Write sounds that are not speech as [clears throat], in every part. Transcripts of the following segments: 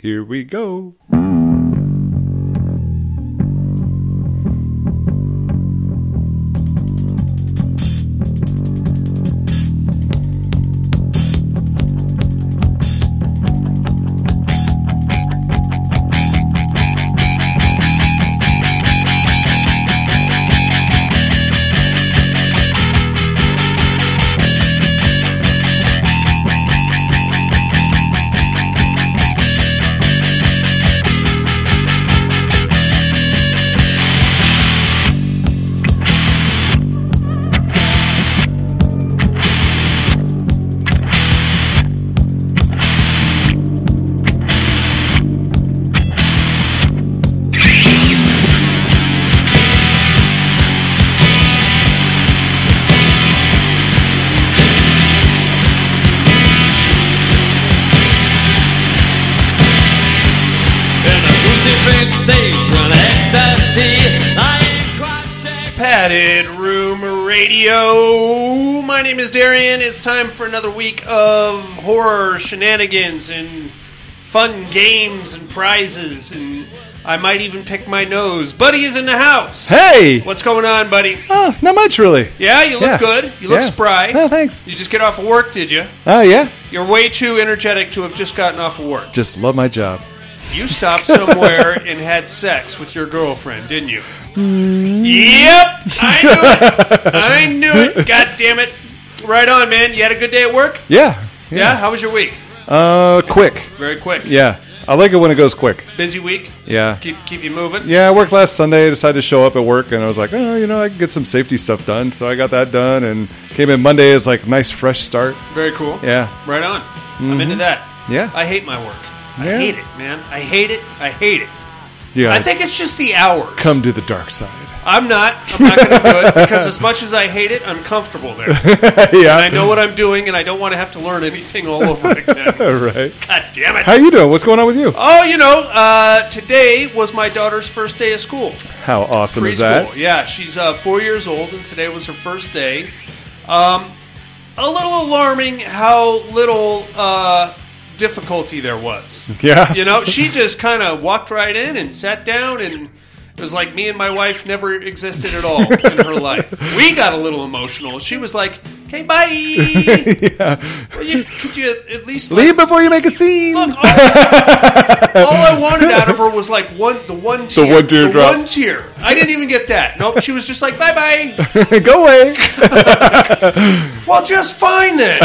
Here we go. It's time for another week of horror shenanigans and fun games and prizes, and I might even pick my nose. Buddy is in the house. Hey! What's going on, buddy? Oh, not much really. Yeah, you look Yeah. good. You look Yeah. spry. Oh, thanks. You just get off of work, did you? Oh, yeah. You're way too energetic to have just gotten off of work. Just love my job. You stopped somewhere [laughs] and had sex with your girlfriend, didn't you? Mm. Yep, I knew it. I knew it. [laughs] God damn it! Right on, man. You had a good day at work. Yeah. Yeah. How was your week? Uh, quick. Very quick. Yeah. I like it when it goes quick. Busy week. Yeah. Keep keep you moving. Yeah, I worked last Sunday. I decided to show up at work, and I was like, oh, you know, I can get some safety stuff done. So I got that done, and came in Monday as like nice fresh start. Very cool. Yeah, Right on. I'm into that. yeah. I hate my work. I Yeah. hate it, man. I hate it. I hate it. yeah. I think it's just the hours. come to the dark side. I'm not. I'm not going to do it [laughs] because as much as I hate it, I'm comfortable there. [laughs] yeah, I know what I'm doing, and I don't want to have to learn anything all over again. [laughs] right. God damn it. How you doing? What's going on with you? Oh, you know, uh, today was my daughter's first day of school. How awesome is that? Yeah, she's uh, four years old, and today was her first day. Um, a little alarming how little uh, difficulty there was. Yeah. You know, she just kind of walked right in and sat down, and it was like me and my wife never existed at all in her [laughs] life. We got a little emotional. She was like, "Okay, bye." [laughs] yeah. Well, you, could you at least Leave before you make a scene. Look, all, all I wanted out of her was like one, the one tear, the one teardrop. one tear. I didn't even get that. Nope, she was just like, "Bye bye." [laughs] Go away. Well, just fine then.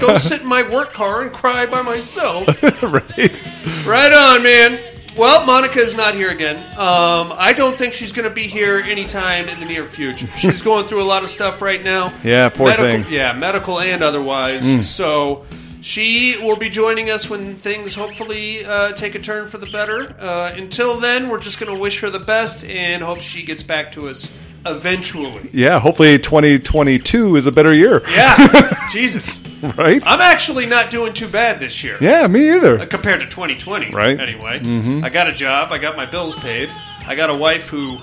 Go sit in my work car and cry by myself. right. Right on, man. Well, Monica's not here again. Um, I don't think she's going to be here anytime in the near future. [laughs] She's going through a lot of stuff right now. Yeah, poor medical, thing. Mm. Yeah, medical and otherwise. So she will be joining us when things hopefully uh, take a turn for the better. Uh, until then, we're just going to wish her the best and hope she gets back to us eventually. Yeah. Hopefully, 2022 is a better year. Yeah, [laughs] Jesus. Right. I'm actually not doing too bad this year. Yeah. Me either. Uh, compared to 2020. Right. Anyway, mm-hmm. I got a job. I got my bills paid. I got a wife who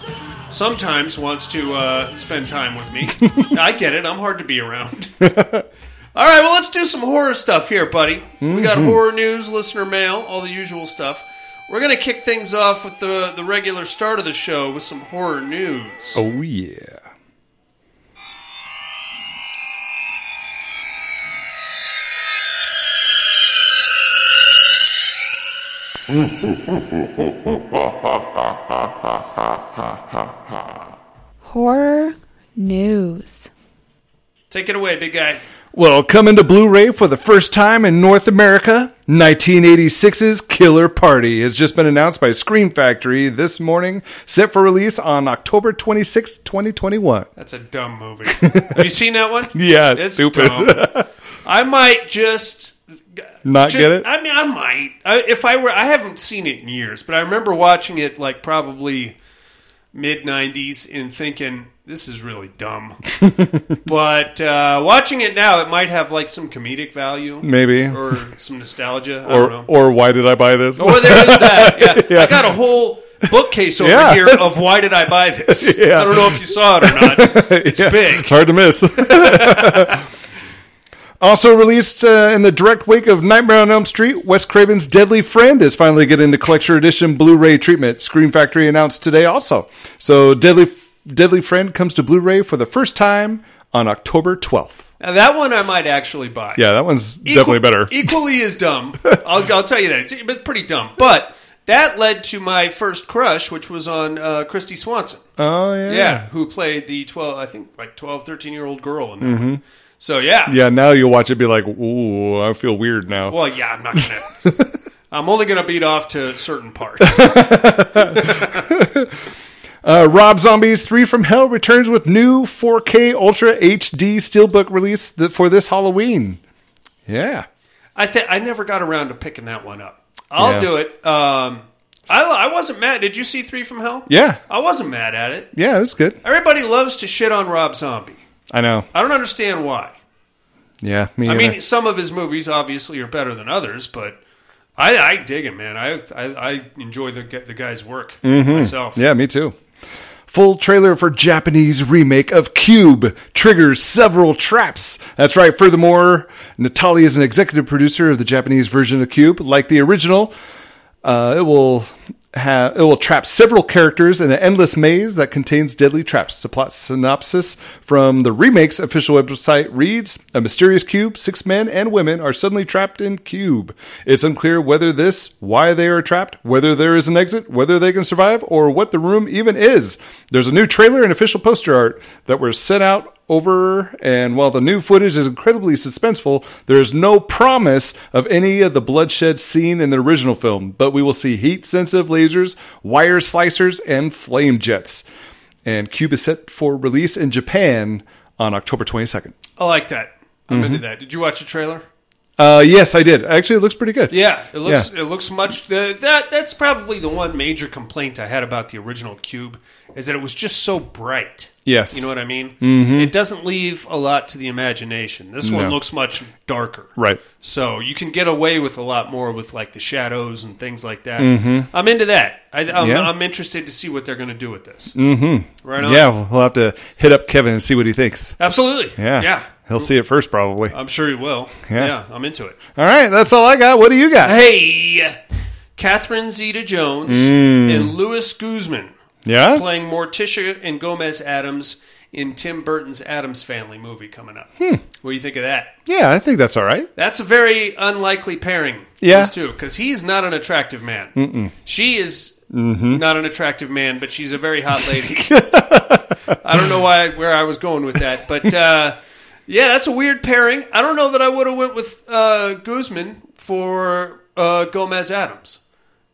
sometimes wants to uh, spend time with me. [laughs] I get it. I'm hard to be around. [laughs] All right. Well, let's do some horror stuff here, buddy. We got mm-hmm. horror news, listener mail, all the usual stuff. We're gonna kick things off with the the regular start of the show with some horror news. Oh yeah. Horror news. Take it away, big guy. Well, coming to Blu-ray for the first time in North America, 1986's Killer Party has just been announced by Scream Factory this morning, set for release on October 26, 2021. That's a dumb movie. Have you seen that one? [laughs] Yeah, it's stupid. dumb. I might just Not Just- get it? I mean, I might. I, if I were, I haven't seen it in years, but I remember watching it like probably mid '90s and thinking this is really dumb. [laughs] but uh, watching it now, it might have like some comedic value, Maybe. or some nostalgia. I don't Or, know. or why did I buy this? Or there is that. [laughs] Yeah. I got a whole bookcase over Yeah. here of why did I buy [laughs] this? Yeah. I don't know if you saw it or not. It's Yeah, big. It's hard to miss. Also released uh, in the direct wake of Nightmare on Elm Street, Wes Craven's Deadly Friend is finally getting the collector edition Blu-ray treatment. Scream Factory announced today also. So Deadly Deadly Friend comes to Blu-ray for the first time on October 12th. Now that one I might actually buy. Yeah, that one's Equal- definitely better. Equally as dumb. [laughs] I'll, I'll tell you that. It's, it's pretty dumb. But that led to my first crush, which was on uh, Kristy Swanson. oh yeah. Yeah, who played the 12, I think, like 12, 13 year old girl in that one. So, yeah. Mm-hmm. Yeah, now you'll watch it be like, "Ooh, I feel weird now." Well, yeah, I'm not going [laughs] to. I'm only going to beat off to certain parts. [laughs] Uh, Rob Zombie's Three from Hell returns with new 4K Ultra HD Steelbook release th- for this Halloween. Yeah. I th- I never got around to picking that one up. I'll Yeah. do it. Um, I, I wasn't mad. Did you see Three from Hell? Yeah. I wasn't mad at it. Yeah, it was good. Everybody loves to shit on Rob Zombie. I know. I don't understand why. Yeah, me I either. mean, some of his movies obviously are better than others, but I, I dig him, man. I I, I enjoy the the guy's work myself. Mm-hmm. Yeah, me too. Full trailer for Japanese remake of Cube triggers several traps. That's right. Furthermore, Natali is an executive producer of the Japanese version of Cube. Like the original, uh, it will it will trap several characters in an endless maze that contains deadly traps. The plot synopsis from the remake's official website reads: A mysterious cube, six men and women are suddenly trapped in cube. It's unclear whether this, why they are trapped, whether there is an exit, whether they can survive, or what the room even is. There's a new trailer and official poster art that were sent out over, and while the new footage is incredibly suspenseful, there is no promise of any of the bloodshed seen in the original film, but we will see heat sensitive lasers, wire slicers, and flame jets. And Cube is set for release in Japan on October 22nd. I like that. I'm Mm-hmm. into that. Did you watch the trailer? Uh, yes, I did. Actually, it looks pretty good. Yeah, it looks it looks much. The, that that's probably the one major complaint I had about the original Cube is that it was just so bright. Yes. You know what I mean? Mm-hmm. It doesn't leave a lot to the imagination. This one No. looks much darker. Right. So you can get away with a lot more with like the shadows and things like that. I'm into that. I, I'm, Mm-hmm. Yeah. I'm interested to see what they're going to do with this. Mm-hmm. Right on. Yeah, we'll have to hit up Kevin and see what he thinks. Absolutely. Yeah. Yeah. He'll see it first, probably. I'm sure he will. Yeah. yeah I'm into it. All right, that's all I got. What do you got? Hey, Catherine Zeta Jones and Louis Guzman Yeah? playing Morticia and Gomez Addams in Tim Burton's Addams Family movie coming up. Hmm. What do you think of that? Yeah, I think that's all right. That's a very unlikely pairing. Yeah. those two, because he's not an attractive man. She is not an attractive man, but she's a very hot lady. [laughs] I don't know why where I was going with that, but uh, yeah, that's a weird pairing. I don't know that I would have went with uh, Guzman for uh, Gomez Addams.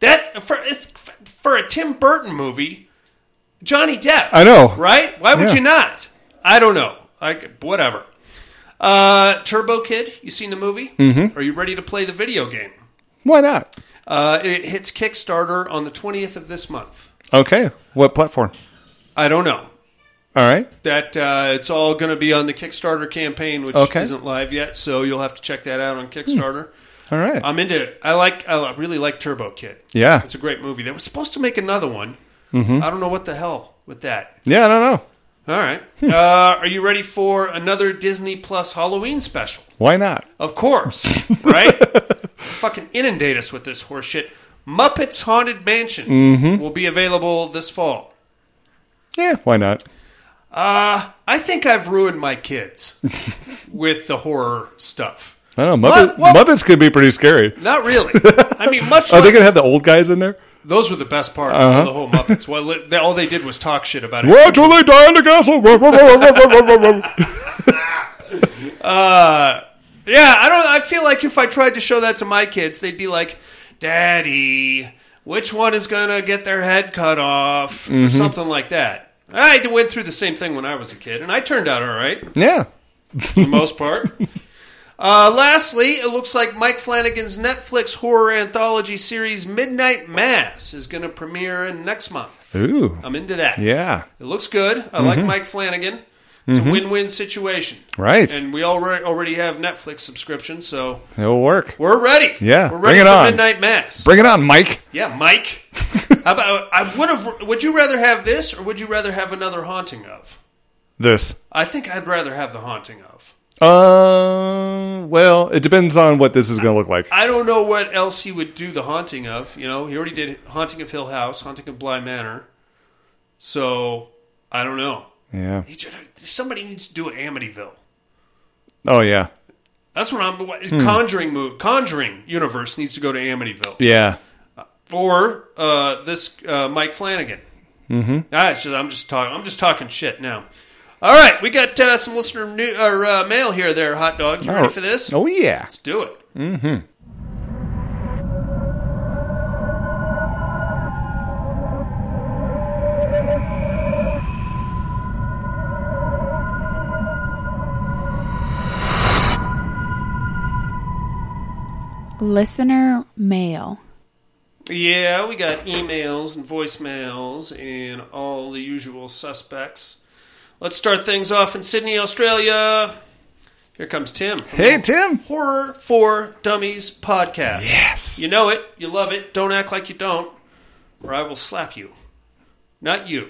That for it's, for a Tim Burton movie, Johnny Depp. I know. right? Why would Yeah. you not? I don't know. Like whatever. Uh, Turbo Kid, you seen the movie? Mm-hmm. Are you ready to play the video game? Why not? Uh, it hits Kickstarter on the 20th of this month. Okay. What platform? I don't know. All right. That uh, it's all going to be on the Kickstarter campaign, which Okay. isn't live yet, so you'll have to check that out on Kickstarter. All right. I'm into it. I like. I really like Turbo Kid. yeah. It's a great movie. They were supposed to make another one. Mm-hmm. I don't know what the hell with that. Yeah, I don't know. All right. [laughs] Uh, are you ready for another Disney Plus Halloween special? Why not? Of course, [laughs] right? Fucking inundate us with this horseshit. Muppets Haunted Mansion Mm-hmm. will be available this fall. Yeah, why not? Uh, I think I've ruined my kids [laughs] with the horror stuff. I don't know. Muppet, What- what- Muppets could be pretty scary. Not really. I mean, much Are like they going to have the old guys in there? Those were the best part Uh-huh. of the whole Muppets. Well, they, all they did was talk shit about it. Where till they die in the castle? Yeah, I don't. I feel like if I tried to show that to my kids, they'd be like, "Daddy, which one is gonna get their head cut off?" Mm-hmm. or something like that. I went through the same thing when I was a kid, and I turned out all right yeah. for the most part. [laughs] Uh, lastly, it looks like Mike Flanagan's Netflix horror anthology series Midnight Mass is going to premiere in next month. Ooh. I'm into that. Yeah. It looks good. I like Mike Flanagan. It's a win-win situation. Right. And we already already have Netflix subscription, so It'll work. we're ready. Yeah, we're bring it for on. Midnight Mass. Bring it on, Mike. yeah, Mike. [laughs] How about I would have? Would you rather have this, or would you rather have another haunting of? This. I think I'd rather have the haunting of. Uh, well, it depends on what this is going to look like. I don't know what else he would do the haunting of. You know, he already did Haunting of Hill House, Haunting of Bly Manor. So I don't know. Yeah. He should, somebody needs to do Amityville. Oh yeah. That's what I'm. Conjuring move. Conjuring universe needs to go to Amityville. Yeah. or uh, this uh, Mike Flanagan. Mm-hmm. I'm just talking. I'm just talking shit now. All right, we got uh, some listener new, or uh, mail here. There, hot dog. You ready for this? Oh yeah. Let's do it. Mm-hmm. Listener mail. Yeah, we got emails and voicemails and all the usual suspects. Let's start things off in Sydney, Australia. Here comes Tim. Hey Tim. Horror for Dummies podcast. Yes. You know it. You love it. Don't act like you don't, or I will slap you. Not you.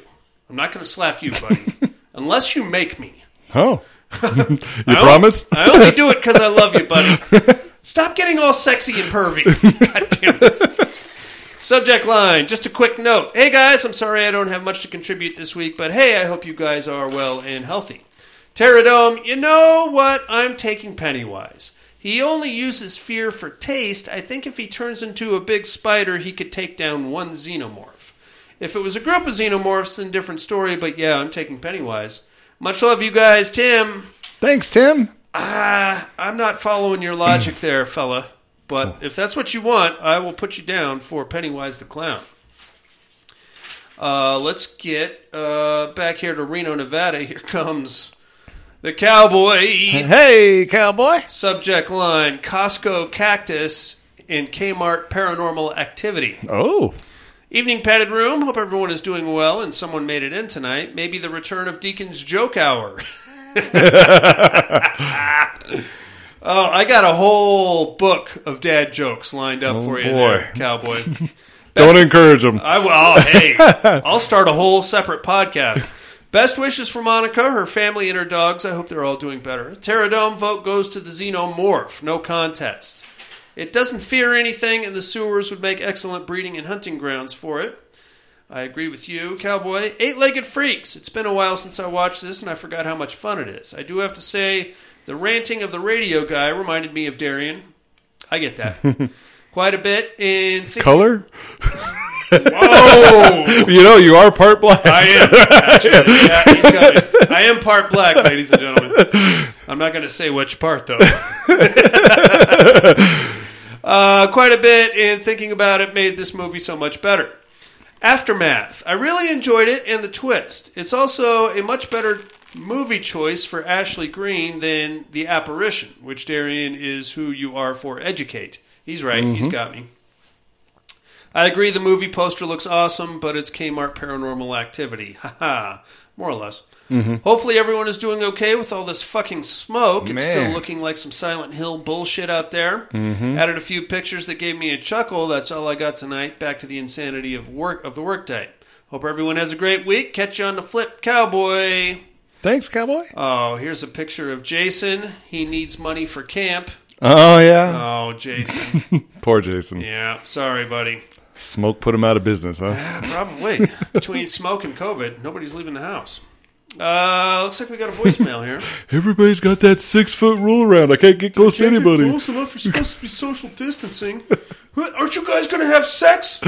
I'm not going to slap you, buddy. [laughs] Unless you make me. Oh. [laughs] [laughs] you I only- promise? I only do it because I love you, buddy. Stop getting all sexy and pervy. God damn it. Subject line, just a quick note. Hey guys, I'm sorry I don't have much to contribute this week, but hey, I hope you guys are well and healthy. Terror Dome, you know what? I'm taking Pennywise. He only uses fear for taste. I think if he turns into a big spider, he could take down one xenomorph. If it was a group of xenomorphs, then different story, but yeah, I'm taking Pennywise. Much love, you guys. Tim. Thanks, Tim. Ah, I'm not following your logic there, fella. But if that's what you want, I will put you down for Pennywise the Clown. Uh, let's get uh, back here to Reno, Nevada. Here comes the cowboy. Hey, cowboy. Subject line Costco Cactus in Kmart Paranormal Activity. Oh. Evening padded room. Hope everyone is doing well and someone made it in tonight. Maybe the return of Deacon's joke hour. [laughs] [laughs] oh, I got a whole book of dad jokes lined up oh, for you, there, cowboy. [laughs] Don't encourage him. I will. Oh, hey, [laughs] I'll start a whole separate podcast. Best wishes for Monica, her family, and her dogs. I hope they're all doing better. Terror Dome vote goes to the Xenomorph. No contest. It doesn't fear anything, and the sewers would make excellent breeding and hunting grounds for it. I agree with you, Cowboy. Eight Legged Freaks. It's been a while since I watched this, and I forgot how much fun it is. I do have to say, the ranting of the radio guy reminded me of Darian. I get that. [laughs] Quite a bit. In thinking- Color? Whoa! [laughs] You know, you are part black. I am actually. [laughs] Yeah, he's got it. I am part black, ladies and gentlemen. I'm not going to say which part though. uh, quite a bit, and thinking about it made this movie so much better. Aftermath. I really enjoyed it and the twist. It's also a much better movie choice for Ashley Greene than The Apparition, which Darian is who you are for Educate. He's right. He's mm-hmm. got me. I agree the movie poster looks awesome, but it's Kmart Paranormal Activity. [laughs] Haha. More or less. Mm-hmm. Hopefully everyone is doing okay with all this fucking smoke. It's still looking like some Silent Hill bullshit out there. Mm-hmm. Added a few pictures that gave me a chuckle. That's all I got tonight. Back to the insanity of work of the workday. Hope everyone has a great week. Catch you on the flip, cowboy. Thanks, cowboy. Oh, here's a picture of Jason. He needs money for camp. Oh, yeah. Oh, Jason. [laughs] Poor Jason. yeah, sorry, buddy. Smoke put him out of business, huh? Probably. [laughs] Between smoke and COVID, nobody's leaving the house. Uh, looks like we got a voicemail here. [laughs] Everybody's got that six foot rule around. I can't get close to anybody. Close enough. You're supposed to be social distancing. Aren't you guys going to have sex?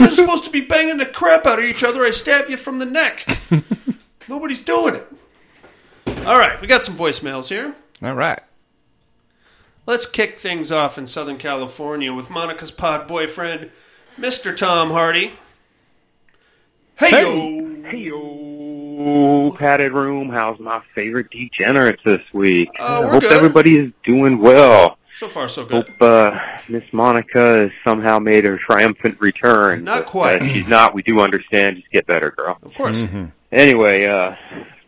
You're supposed to be banging the crap out of each other. I stab you from the neck. Nobody's doing it. All right, we got some voicemails here. All right. Let's kick things off in Southern California with Monica's pod boyfriend, Mr. Tom Hardy. Hey, yo. Hey. Ooh, padded room. How's my favorite degenerates this week? Uh, I we're hope good. everybody is doing well. So far, so good. Hope uh, Miss Monica has somehow made her triumphant return. Not But, quite. Uh, she's not. We do understand. Just get better, girl. Of course. Anyway, uh,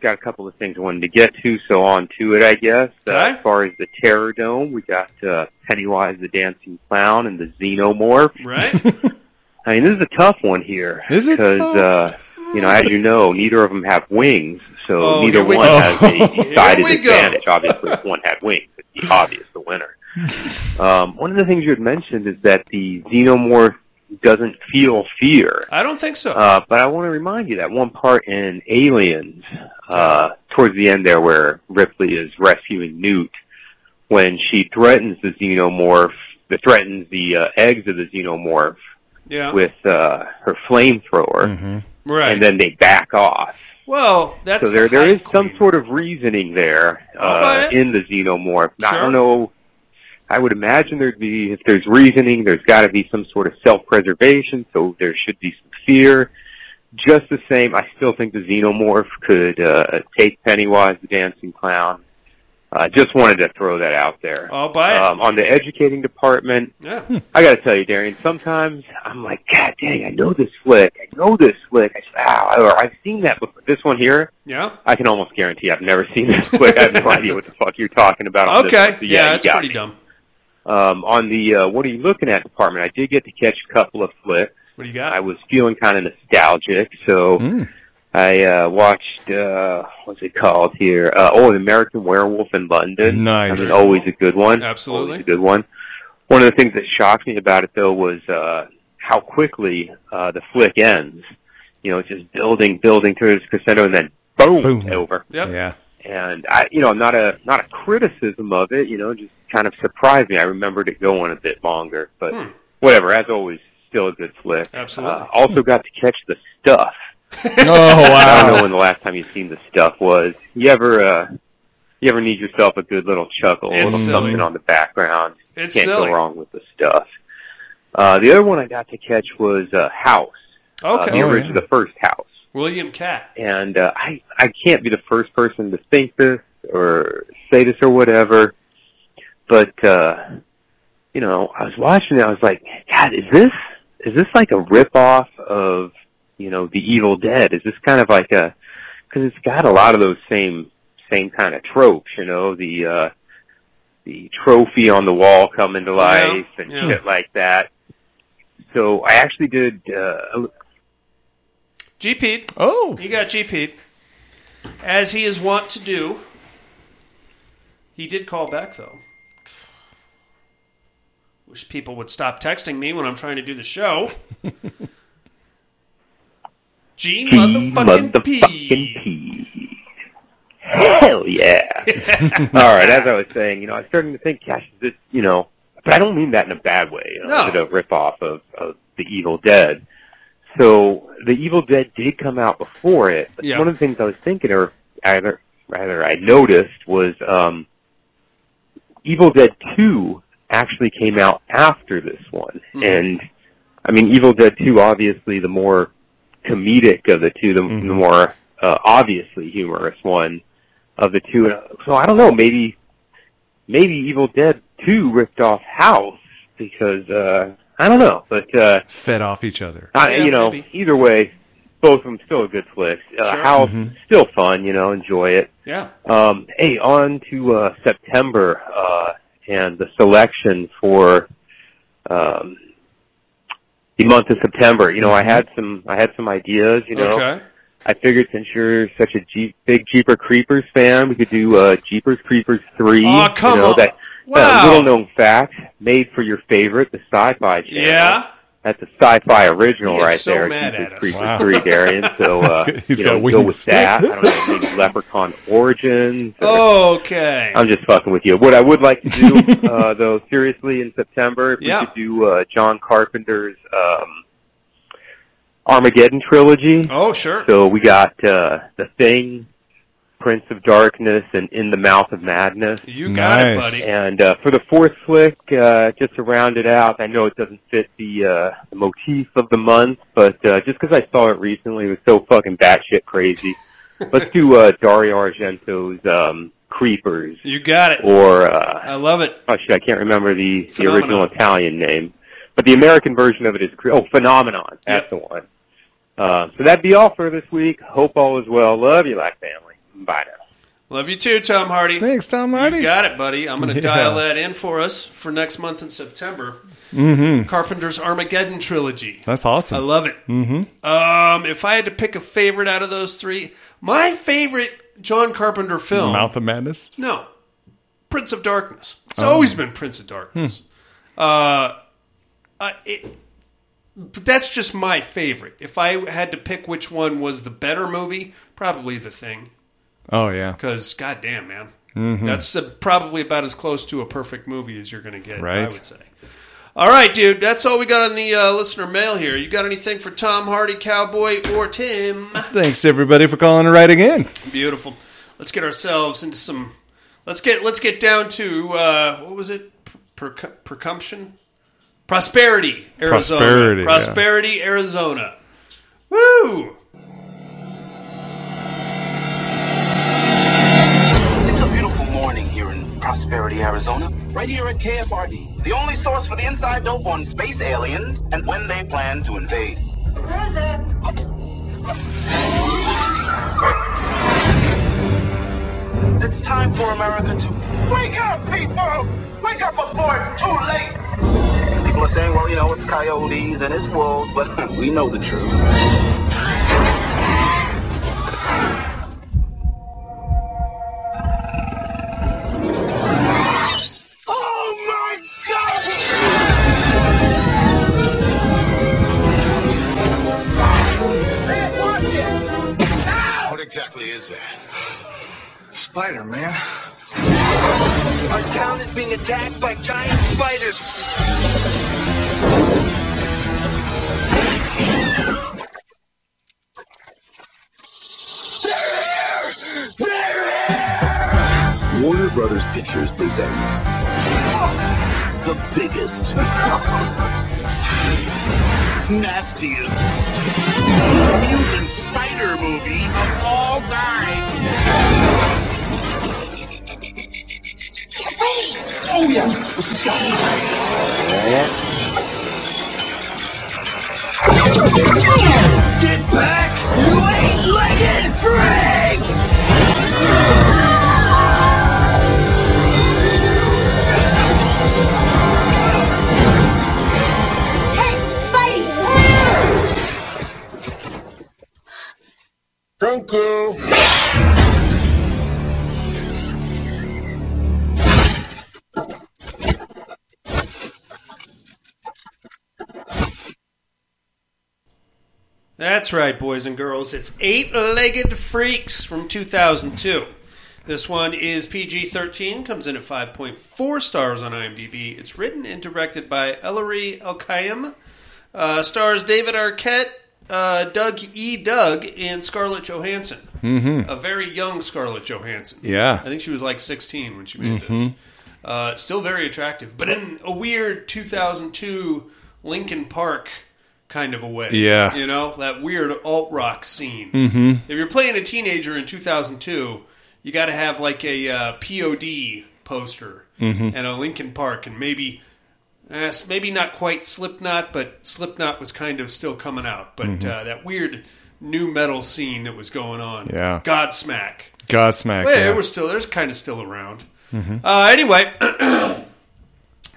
got a couple of things I wanted to get to, so on to it, I guess. Uh, Okay. as far as the Terror Dome, we got uh, Pennywise the Dancing Clown and the Xenomorph. Right? [laughs] I mean, this is a tough one here. Is it? Because, uh, you know, as you know, neither of them have wings. so Oh, neither one go. has a [laughs] decided advantage. Obviously, if one had wings, it'd be obvious the winner. [laughs] Um, one of the things you had mentioned is that the xenomorph doesn't feel fear. I don't think so. Uh, but I want to remind you that one part in Aliens, uh, towards the end there, where Ripley is rescuing Newt, when she threatens the xenomorph, that threatens the uh, eggs of the xenomorph yeah. with uh, her flamethrower, right. and then they back off. well, that's So there, the there is Hive some sort of reasoning there uh, it. in the xenomorph. I Sure. don't know. I would imagine there'd be, if there's reasoning, there's got to be some sort of self-preservation. So there should be some fear. Just the same, I still think the xenomorph could uh, take Pennywise the dancing clown. I uh, just wanted to throw that out there. I'll buy it. Um, on the educating department, yeah. I got to tell you, Darian. Sometimes I'm like, God dang, I know this flick. I know this flick. I said, Ow, or I've seen that before. This one here, Yeah. I can almost guarantee I've never seen this flick. I have no idea what the fuck you're talking about. Okay. yeah, you it's pretty me. dumb. Um, on the uh, what are you looking at department, I did get to catch a couple of flicks. What do you got? I was feeling kind of nostalgic, so Mm. I uh, watched uh, what's it called here? Uh, oh, the American Werewolf in London. Nice. I mean, always a good one. Absolutely. always a good one. One of the things that shocked me about it though was uh, how quickly uh, the flick ends. You know, it's just building, building to its crescendo, and then boom, Boom. over. Yep. Yeah. And I, you know, not a not a criticism of it. You know, just kind of surprised me. I remembered it going a bit longer, but Hmm. whatever. As always, still a good flick. Absolutely. Uh, also got to catch the stuff. [laughs] Oh wow! [laughs] I don't know when the last time you've seen the stuff was. You ever, uh, you ever need yourself a good little chuckle, a It's little silly. something on the background? It's Can't silly. go wrong with the stuff. Uh, the other one I got to catch was uh, House, uh, Okay. the Oh, original, yeah. the first House. William Katt. And uh, I, I can't be the first person to think this or say this or whatever, but uh, you know, I was watching it. I was like, God, is this is this like a rip off of you know the Evil Dead? Is this kind of like a because it's got a lot of those same same kind of tropes, you know, the uh, the trophy on the wall coming to life and yeah. shit like that. So I actually did. Uh, G Pete. Oh. You got GP. As he is wont to do. He did call back though. Wish people would stop texting me when I'm trying to do the show. [laughs] G motherfucking P. motherfucking P. Hell yeah! [laughs] All right, as I was saying, you know, I was starting to think, gosh, is this, you know, but I don't mean that in a bad way. You know, No. Is it a rip off of, of the Evil Dead? So the Evil Dead did come out before it. But Yeah. One of the things I was thinking, or either rather, I noticed was um, Evil Dead Two actually came out after this one, Mhm. and I mean, Evil Dead Two, obviously the more comedic of the two, the, Mhm. the more uh, obviously humorous one of the two. So I don't know, maybe maybe Evil Dead Two ripped off House because uh, I don't know, but uh, Fed off each other. I, Yeah, you know, maybe. either way, both of them still a good flicks. Uh, Sure. House Mhm. still fun, you know, enjoy it. Yeah. Um, hey, on to uh, September uh, and the selection for um, the month of September. You know, I had some I had some ideas. You know, Okay. I figured since you're such a Jeep, big Jeeper Creepers fan, we could do uh, Jeepers Creepers three. Oh, come you know, on. That, Wow. that little known fact made for your favorite, the Sci-Fi channel. Yeah. That's a sci-fi original He is right so there. mad at us. Wow. 3, Darian. [laughs] So, uh, he's you got know, go with that. I don't know, maybe [laughs] Leprechaun Origins. Oh. or- Okay. I'm just fucking with you. What I would like to do, [laughs] uh, though, seriously, in September, if Yeah. we could do uh, John Carpenter's um, Armageddon trilogy. Oh, sure. So we got uh, The Thing, Prince of Darkness, and In the Mouth of Madness. You got it, buddy. And uh, for the fourth flick, uh, just to round it out, I know it doesn't fit the, uh, the motif of the month, but uh, just because I saw it recently, it was so fucking batshit crazy. [laughs] Let's do uh, Dario Argento's um, Creepers, You got it. or uh, I love it. oh shit, I can't remember the, the original Italian name, but the American version of it is Cre- oh Phenomenon. That's Yep. the one. Uh, so that'd be all for this week. Hope all is well. Love you, like family. Bye now. Love you too, Tom Hardy. Thanks, Tom You Hardy. got it, buddy. I'm going [laughs] to Yeah. dial that in for us for next month in September. Mm-hmm. Carpenter's Armageddon trilogy. That's awesome. I love it. Mm-hmm. Um, if I had to pick a favorite out of those three, My favorite John Carpenter film. Mouth of Madness. No, Prince of Darkness. It's Oh. always been Prince of Darkness. Hmm. Uh, uh, it, but that's just my favorite. If I had to pick which one was the better movie, probably The Thing. Oh yeah. Because, goddamn, man, that's uh, probably about as close to a perfect movie as you're going to get. I would say. All right, dude. That's all we got on the uh, listener mail here. You got anything for Tom Hardy, Cowboy, or Tim? Thanks everybody for calling and writing in. Beautiful. Let's get ourselves into some. Let's get let's get down to uh, what was it? Per, per, prosperity, Arizona. Prosperity, yeah. Prosperity, Arizona. Woo! Prosperity, Arizona. Right here at KFRD, the only source for the inside dope on space aliens and when they plan to invade. It's time for America to wake up, people! Wake up before it's too late! People are saying, well, you know, it's coyotes and it's wolves, but [laughs] we know the truth. Nastiest mutant That's right, boys and girls. It's Eight Legged Freaks from 2002. This one is PG 13, comes in at 5.4 stars on IMDb. It's written and directed by Ellory Elkayem. Uh, stars David Arquette, uh, Doug E. Doug, and Scarlett Johansson. Mm-hmm. A very young Scarlett Johansson. Yeah. I think she was like 16 when she made this. Uh, still very attractive, but in a weird 2002 Linkin Park kind of a way. Yeah. You know, that weird alt rock scene. Mm-hmm. If you're playing a teenager in 2002, you got to have like a uh, POD poster and a Linkin Park, and maybe. eh, maybe not quite Slipknot, but Slipknot was kind of still coming out. But uh, that weird nu metal scene that was going on, Yeah. Godsmack, Godsmack. well, yeah. we're still there's kind of still around. Uh, anyway, [clears throat]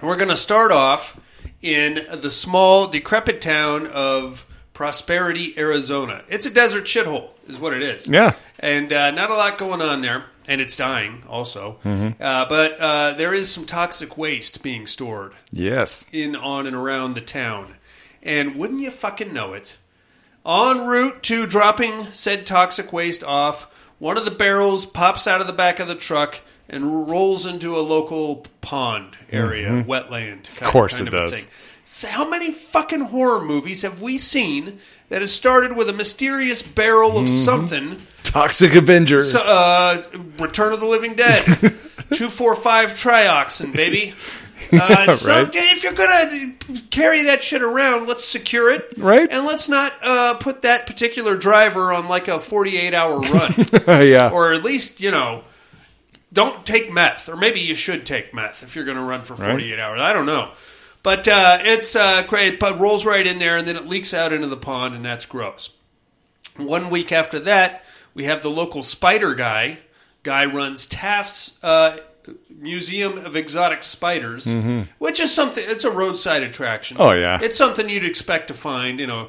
we're going to start off in the small, decrepit town of Prosperity, Arizona. It's a desert shithole, is what it is. Yeah. and uh, not a lot going on there, and it's dying also. Mm-hmm. Uh, but uh, there is some toxic waste being stored yes. in, on, and around the town. And wouldn't you fucking know it? En route to dropping said toxic waste off, one of the barrels pops out of the back of the truck and rolls into a local pond area, wetland. Kind, Of course kind it of does. thing. So how many fucking horror movies have we seen that has started with a mysterious barrel Mm-hmm. of something? Toxic Avenger. So, uh, Return of the Living Dead, [laughs] two four five trioxin, baby. [laughs] Uh, so Right. if you're gonna carry that shit around, let's secure it, Right. And let's not uh, put that particular driver on like a 48 hour run, [laughs] yeah. or at least you know, don't take meth, or maybe you should take meth if you're gonna run for 48 hours. I don't know, but uh, it's uh, great. But rolls right in there, and then it leaks out into the pond, and that's gross. One week after that, we have the local spider guy. Guy runs Taft's uh, Museum of Exotic Spiders, which is something. It's a roadside attraction. Oh, yeah. it's something you'd expect to find, in a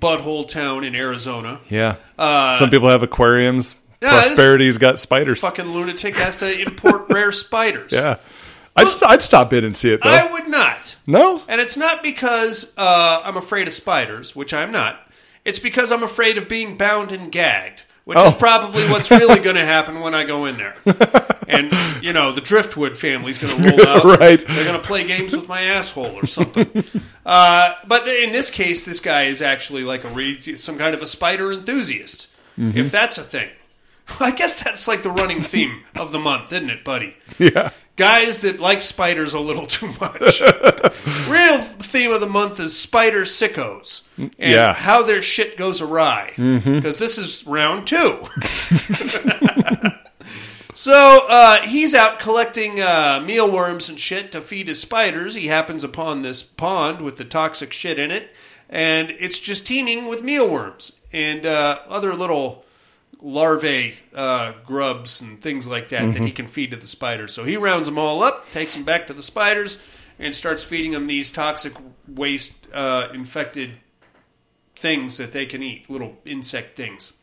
butthole town in Arizona. Yeah. Uh, Some people have aquariums. Yeah, Prosperity's got spiders. Fucking lunatic has to import [laughs] rare spiders. Yeah. I'd, st- I'd stop in and see it though. I would not. no? And it's not because uh, I'm afraid of spiders, which I'm not. It's because I'm afraid of being bound and gagged, which is Oh. probably what's really going to happen when I go in there. [laughs] And, you know, the Driftwood family's going to roll [laughs] out. Right. They're going to play games with my asshole or something. uh, but in this case, this guy is actually like a re- some kind of a spider enthusiast, Mm-hmm. if that's a thing. [laughs] I guess that's like the running theme [laughs] of the month, isn't it, buddy? Yeah. guys that like spiders a little [laughs] too much. Real theme of the month is spider sickos and Yeah. how their shit goes awry. Because this is round two. so uh, he's out collecting uh, mealworms and shit to feed his spiders. He happens upon this pond with the toxic shit in it, and it's just teeming with mealworms and uh, other little larvae uh, grubs and things like that that he can feed to the spiders. So he rounds them all up, takes them back to the spiders, and starts feeding them these toxic waste uh, infected things that they can eat, little insect things.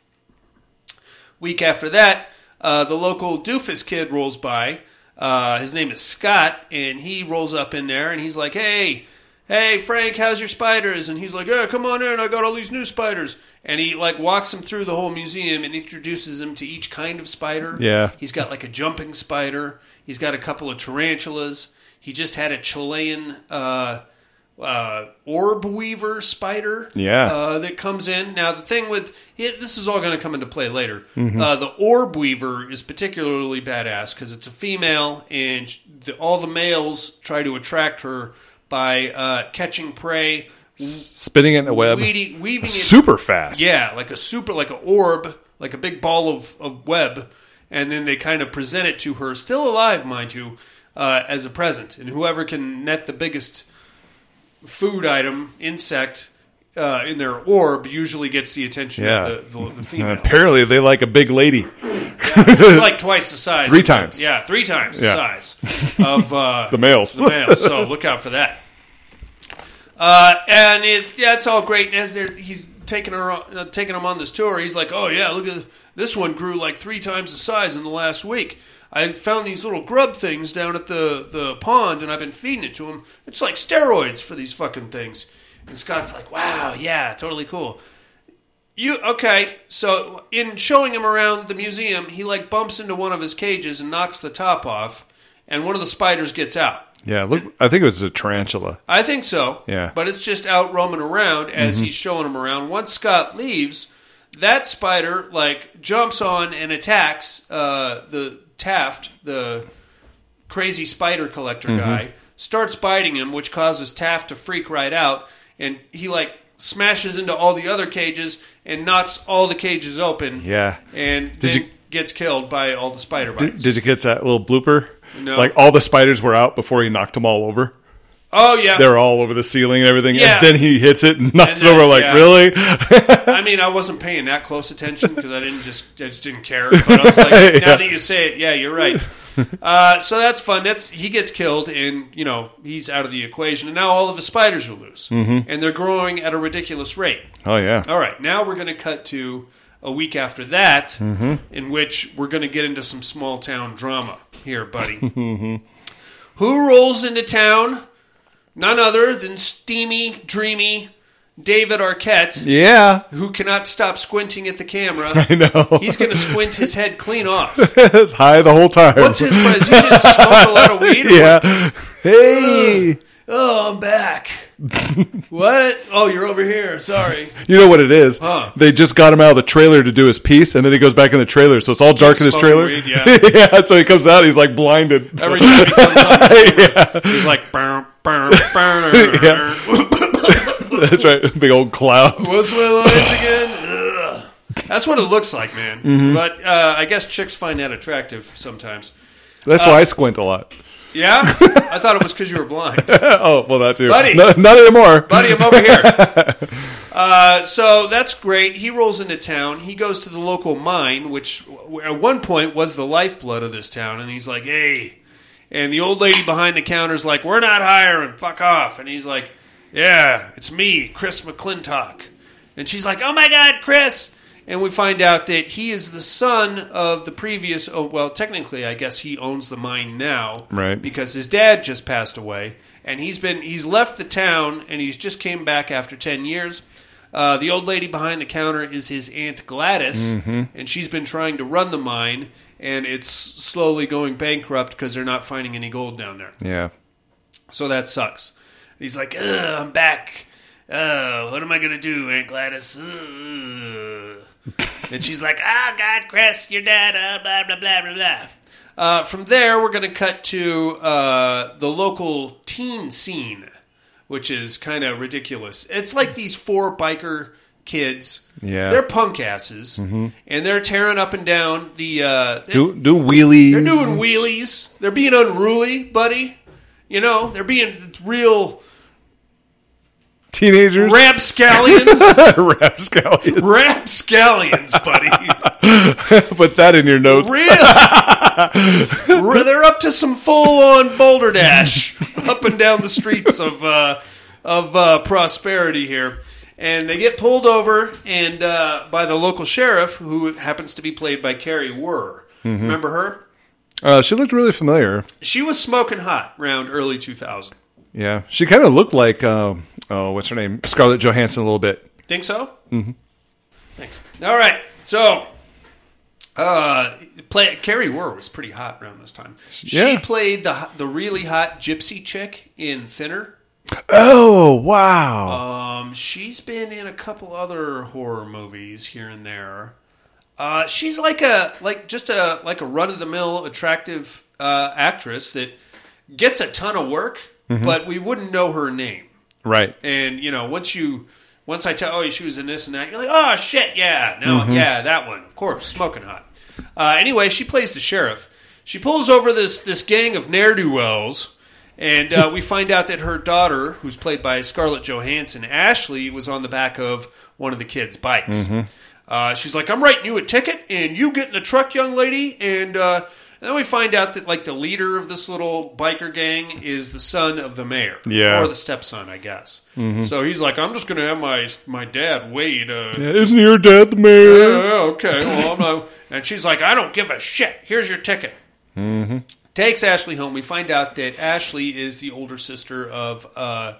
Week after that, uh, the local doofus kid rolls by. Uh, his name is Scott, and he rolls up in there, and he's like, "Hey, hey, Frank, how's your spiders?" And he's like, "Yeah, come on in. I got all these new spiders." And he like walks him through the whole museum and introduces him to each kind of spider. Yeah. he's got like a jumping spider. He's got a couple of tarantulas. He just had a Chilean uh, uh, orb weaver spider Yeah. uh, that comes in. Now, the thing with it, this is all going to come into play later. Uh, the orb weaver is particularly badass because it's a female, and the, all the males try to attract her by uh, catching prey, Spinning it in the web. weaving it Super fast. yeah, like a super, like an orb, like a big ball of, of web, and then they kind of present it to her, still alive, mind you, uh, as a present. And whoever can net the biggest food item, insect, uh, in their orb usually gets the attention Yeah. of the, the, the And [laughs] female. apparently they like a big lady. it's like twice the size. Three times. Yeah, three times Yeah. the size of uh, [laughs] The males. The males. So [laughs] look out for that. Uh, and it, yeah, it's all great. And as they're, he's taking her, on- uh, taking him on this tour, he's like, "Oh yeah, look at this one grew like three times the size in the last week. I found these little grub things down at the the pond, and I've been feeding it to him. It's like steroids for these fucking things." And Scott's like, "Wow, yeah, totally cool." You okay? So in showing him around the museum, he like bumps into one of his cages and knocks the top off, and one of the spiders gets out. Yeah, look. I think it was a tarantula. I think so. Yeah. But it's just out roaming around as he's showing him around. Once Scott leaves, that spider like jumps on and attacks uh, the Taft, the crazy spider collector guy, starts biting him, which causes Taft to freak right out, and he like smashes into all the other cages and knocks all the cages open. Yeah. And Did then you- gets killed by all the spider Did, bites. did you get that little blooper? No. Like all the spiders were out before he knocked them all over. Oh yeah. They're all over the ceiling and everything. Yeah. And then he hits it and knocks And then- over. Like yeah. really? I mean, I wasn't paying that close attention because I didn't just I just didn't care. But I was like, [laughs] now that you say it, yeah, you're right. Uh, so that's fun. That's he gets killed, and you know he's out of the equation. And now all of his spiders are loose, Mm-hmm. and they're growing at a ridiculous rate. oh yeah. All right, now we're going to cut to a week after that, Mm-hmm. in which we're going to get into some small town drama here, buddy. [laughs] Mm-hmm. Who rolls into town? None other than steamy, dreamy David Arquette Yeah. who cannot stop squinting at the camera. [laughs] I know. He's going to squint his head clean off. [laughs] it's high the whole time. What's his price? You just smoke a lot of weed? or [laughs] what? yeah. Hey. Oh, I'm back. What? Oh, you're over here. Sorry. You know what it is? Huh. They just got him out of the trailer to do his piece, and then he goes back in the trailer, so it's all dark in his trailer. weed, [laughs] yeah. yeah. So he comes out, he's like blinded. Every time he comes on the camera, he's like, burr, burr, burr. [laughs] Yeah. That's right. Big old cloud. What's my lines again? That's what it looks like, man. Mm-hmm. But uh, I guess chicks find that attractive sometimes. That's why I squint a lot. Yeah? I thought it was because you were blind. [laughs] oh, well, that too. Buddy. No, not anymore. buddy, I'm over here. [laughs] Uh, so that's great. He rolls into town. He goes to the local mine, which w- at one point was the lifeblood of this town. And he's like, hey. And the old lady behind the counter's like, we're not hiring. Fuck off. And he's like, yeah, it's me, Chris McClintock. And she's like, "Oh my God, Chris!" And we find out that he is the son of the previous. Oh, well, technically, I guess he owns the mine now, Right. Because his dad just passed away, and he's been he's left the town, and he's just came back after ten years. Uh, the old lady behind the counter is his aunt Gladys, Mhm. and she's been trying to run the mine, and it's slowly going bankrupt because they're not finding any gold down there. Yeah. So that sucks. He's like, Ugh, I'm back. Uh, what am I gonna do, Aunt Gladys? Ugh." And she's like, Oh God, Chris, your dad. Uh, blah blah blah blah blah. Uh, from there, we're gonna cut to uh, the local teen scene, which is kind of ridiculous. It's like these four biker kids. Yeah. they're punk asses, Mhm. and they're tearing up and down the. Uh, Do do wheelies. they're doing wheelies. They're being unruly, buddy. You know, they're being real teenagers. rapscallions. [laughs] Rapscallions. rapscallions, buddy. [laughs] Put that in your notes. Real. [laughs] they're up to some full-on boulder dash up and down the streets of uh, of uh, prosperity here. And they get pulled over and uh, by the local sheriff, who happens to be played by Kari Wuhrer. Mhm. Remember her? Uh, she looked really familiar. She was smoking hot around early 2000. Yeah, she kind of looked like uh, oh, what's her name? Scarlett Johansson a little bit. Think so? Mm-hmm. Thanks. All right. So, uh, play Kari Wuhrer was pretty hot around this time. Yeah. She played the the really hot gypsy chick in Thinner. Oh wow! Um, she's been in a couple other horror movies here and there. Uh, she's like a like just a like a run of the mill attractive uh, actress that gets a ton of work, Mhm. but we wouldn't know her name. Right. And you know, once you once I tell oh she was in this and that, you're like, oh shit, yeah, no, Mhm. yeah, that one, of course, smoking hot. Uh, anyway, she plays the sheriff. She pulls over this this gang of ne'er do wells, and uh, we find out that her daughter, who's played by Scarlett Johansson, Ashley, was on the back of one of the kids' bikes. Mhm. Uh, she's like, I'm writing you a ticket, and you get in the truck, young lady. And, uh, and then we find out that like the leader of this little biker gang is the son of the mayor, Yeah. or the stepson, I guess. Mhm. So he's like, I'm just going to have my my dad wait. Uh, Yeah, isn't your dad the mayor? yeah, okay. Well, I'm not. [laughs] And she's like, I don't give a shit. Here's your ticket. Mm-hmm. Takes Ashley home. We find out that Ashley is the older sister of uh,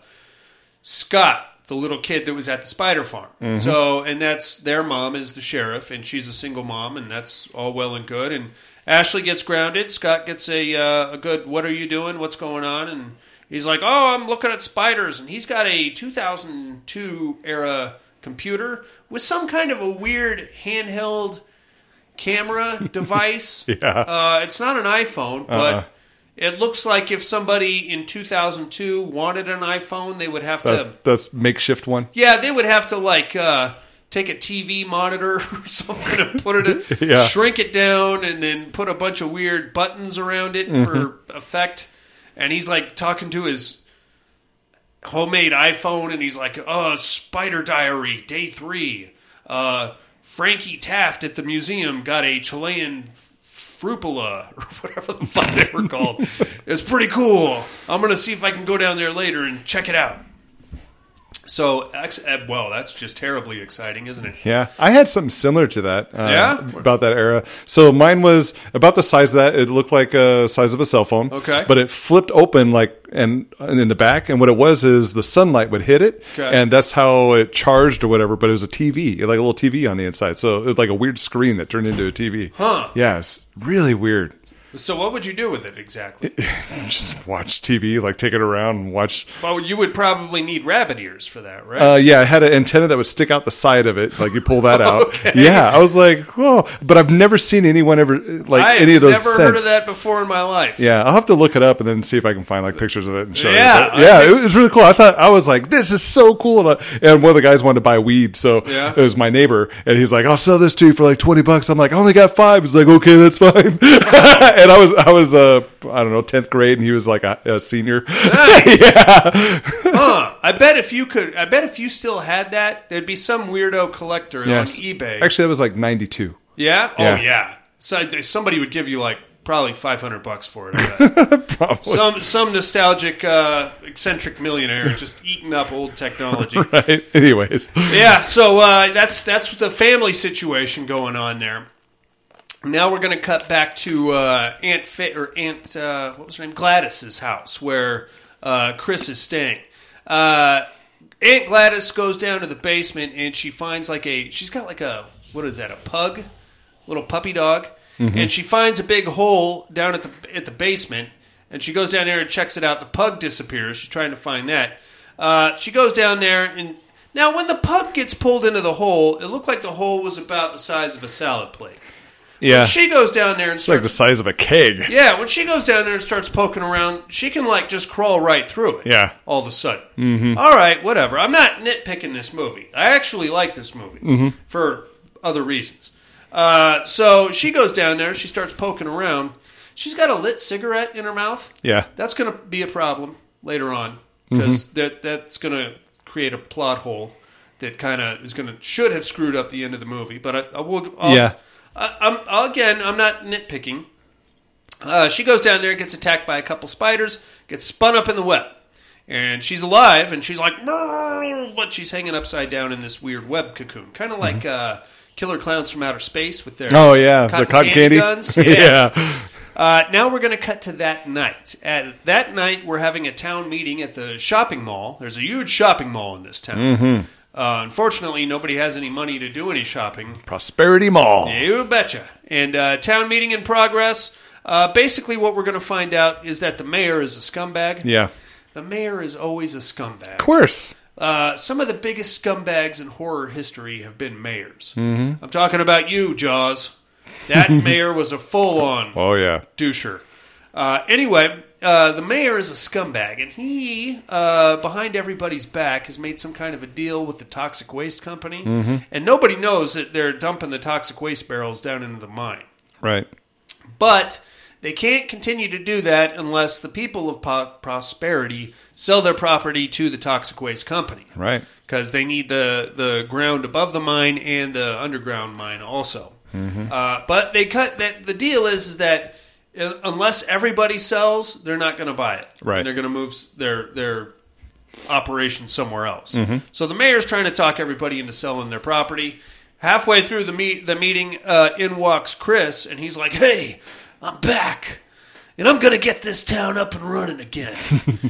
Scott, the little kid that was at the spider farm. Mhm. So, and that's their mom is the sheriff, and she's a single mom, and that's all well and good. And Ashley gets grounded. Scott gets a uh, a good. What are you doing? What's going on? And he's like, Oh, I'm looking at spiders, and he's got a 2002 era computer with some kind of a weird handheld camera [laughs] device. Yeah. Uh, it's not an iPhone, but Uh-uh. it looks like if somebody in 2002 wanted an iPhone, they would have That's to. that's makeshift one. Yeah, they would have to like uh, take a TV monitor [laughs] or something and put it, in, [laughs] Yeah. shrink it down, and then put a bunch of weird buttons around it Mhm. for effect. And he's like talking to his homemade iPhone, and he's like, "Oh, Spider Diary, Day Three. Uh, Frankie Taft at the museum got a Chilean frupula [laughs] or whatever the fuck they were called. it's pretty cool. I'm gonna see if I can go down there later and check it out." So, uh, well, that's just terribly exciting, isn't it? Yeah, I had something similar to that. Uh, Yeah? about that era. So mine was about the size of that. It looked like a size of a cell phone. Okay. but it flipped open like and, and in the back, and what it was is the sunlight would hit it, Okay. and that's how it charged or whatever. But it was a TV, like a little TV on the inside. So it was like a weird screen that turned into a TV. Huh. Yeah, it's really weird. So, what would you do with it exactly? [laughs] Just watch TV, like take it around and watch. Well, you would probably need rabbit ears for that, right? Uh, yeah, it had an antenna that would stick out the side of it, like you pull that [laughs] out. Okay. Yeah, I was like, whoa! But I've never seen anyone ever like I've any of those. never since. heard of that before in my life. Yeah, I'll have to look it up and then see if I can find like pictures of it and show Yeah, you. But, I yeah, it was really cool. I thought I was like, this is so cool. And, I, and one of the guys wanted to buy weed, so Yeah. it was my neighbor, and he's like, I'll sell this to you for like twenty bucks. I'm like, I only got five. He's like, okay, that's fine. [laughs] and I was I was uh I don't know tenth grade, and he was like a, a senior. Nice. [laughs] yeah. huh. I bet if you could, I bet if you still had that, there'd be some weirdo collector Yes. on eBay. Actually, that was like ninety two. yeah. Yeah. Oh yeah. So somebody would give you like probably five hundred bucks for it. [laughs] Probably. some some nostalgic uh, eccentric millionaire [laughs] just eating up old technology. right. Anyways. Yeah, so uh, that's that's the family situation going on there. Now we're going to cut back to uh, Aunt Fa- or Aunt uh, what was her name Gladys's house where uh, Chris is staying. Uh, Aunt Gladys goes down to the basement and she finds like a she's got like a what is that a pug, little puppy dog, and she finds a big hole down at the at the basement and she goes down there and checks it out. The pug disappears. She's trying to find that. Uh, she goes down there and now when the pug gets pulled into the hole, it looked like the hole was about the size of a salad plate. Yeah. She goes down there and It's like the size of a keg. yeah, when she goes down there and starts poking around, she can like just crawl right through it. Yeah. All of a sudden. Mm-hmm. right, whatever. I'm not nitpicking this movie. I actually like this movie Mm-hmm. for other reasons. Uh, so she goes down there. She starts poking around. She's got a lit cigarette in her mouth. Yeah. That's going to be a problem later on because Mm-hmm. that that's going to create a plot hole that kind of is going to should have screwed up the end of the movie. But I, I will. I'll, Yeah. I, I'm again. I'm not nitpicking. Uh, she goes down there, gets attacked by a couple spiders, gets spun up in the web, and she's alive. And she's like, but she's hanging upside down in this weird web cocoon, kind of like uh, Killer Clowns from Outer Space with their Mm-hmm. Oh yeah, the cotton candy. guns. [laughs] yeah. Uh, now we're going to cut to that night. At that night, we're having a town meeting at the shopping mall. There's a huge shopping mall in this town. Mm-hmm. Uh, unfortunately, nobody has any money to do any shopping. Prosperity Mall. You betcha. And uh, town meeting in progress. Uh, basically, what we're going to find out is that the mayor is a scumbag. Yeah. The mayor is always a scumbag. Of course. Uh, some of the biggest scumbags in horror history have been mayors. Mm-hmm. I'm talking about you, Jaws. That [laughs] mayor was a full-on Oh yeah. doucher. Uh, anyway, uh, the mayor is a scumbag, and he, uh, behind everybody's back, has made some kind of a deal with the toxic waste company, and nobody knows that they're dumping the toxic waste barrels down into the mine. Right. But they can't continue to do that unless the people of po- prosperity sell their property to the toxic waste company. Right. Because they need the, the ground above the mine and the underground mine also. Uh, but they cut that. The deal is, is that unless everybody sells, they're not going to buy it. Right. And they're going to move their their operation somewhere else. So the mayor's trying to talk everybody into selling their property. Halfway through the meet the meeting, uh, in walks Chris, and he's like, "Hey, I'm back, and I'm gonna get this town up and running again,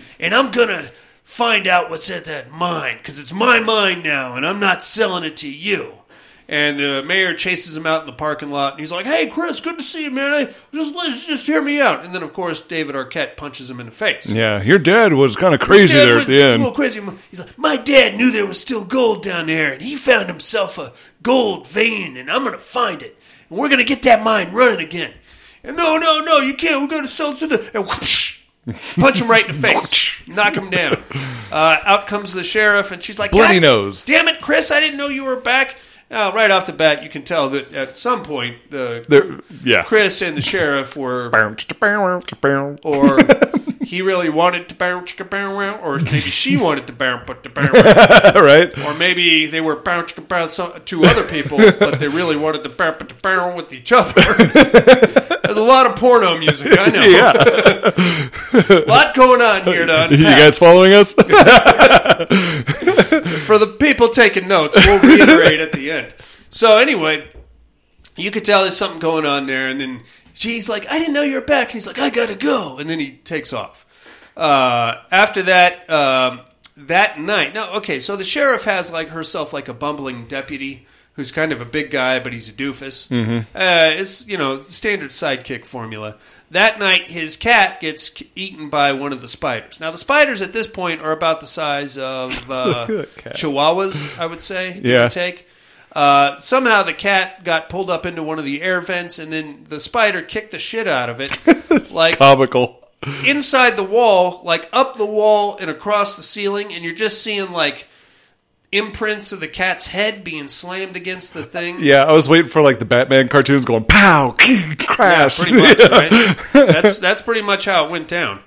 [laughs] and I'm gonna find out what's at that mine because it's my mine now, and I'm not selling it to you." And the mayor chases him out in the parking lot, and he's like, "Hey, Chris, good to see you, man. Hey, just just just hear me out." And then, of course, David Arquette punches him in the face. Yeah. Your dad was kind of crazy there at the A end. little crazy. He's like, my dad knew there was still gold down there, and he found himself a gold vein, and I'm gonna find it, and we're gonna get that mine running again. And no, no, no, you can't. We're gonna sell it to the and whoosh, punch him right in the [laughs] face, knock him down. [laughs] Uh, out comes the sheriff, and she's like, Bloody "God nose." Damn it, Chris! I didn't know you were back. Now, right off the bat, you can tell that at some point the yeah. Chris and the sheriff were or [laughs] he really wanted to bounce chicka bow wow, or maybe she [laughs] wanted to bounce but to bounce, [laughs] or maybe they were bounce chicka bow some two other people, but they really wanted to bounce but to bounce with each other. [laughs] There's a lot of porno music, I know. Yeah. a lot going on here to You guys following us? For the people taking notes, we'll reiterate at the end. So anyway, you could tell there's something going on there, and then she's like, "I didn't know you were back," and he's like, "I gotta go," and then he takes off. Uh, after that, um, that night, no, okay, so the sheriff has like herself like a bumbling deputy who's kind of a big guy, but he's a doofus. Mm-hmm. Uh, it's you know standard sidekick formula. That night, his cat gets eaten by one of the spiders. Now, the spiders at this point are about the size of [laughs] uh, chihuahuas, I would say. Yeah. take. Uh, somehow the cat got pulled up into one of the air vents, and then the spider kicked the shit out of it, [laughs] like Comical. inside the wall, like up the wall and across the ceiling, and you're just seeing like imprints of the cat's head being slammed against the thing. Yeah, I was waiting for like the Batman cartoons going pow, [laughs] Yeah, crash. pretty much. Right? [laughs] That's that's pretty much how it went down.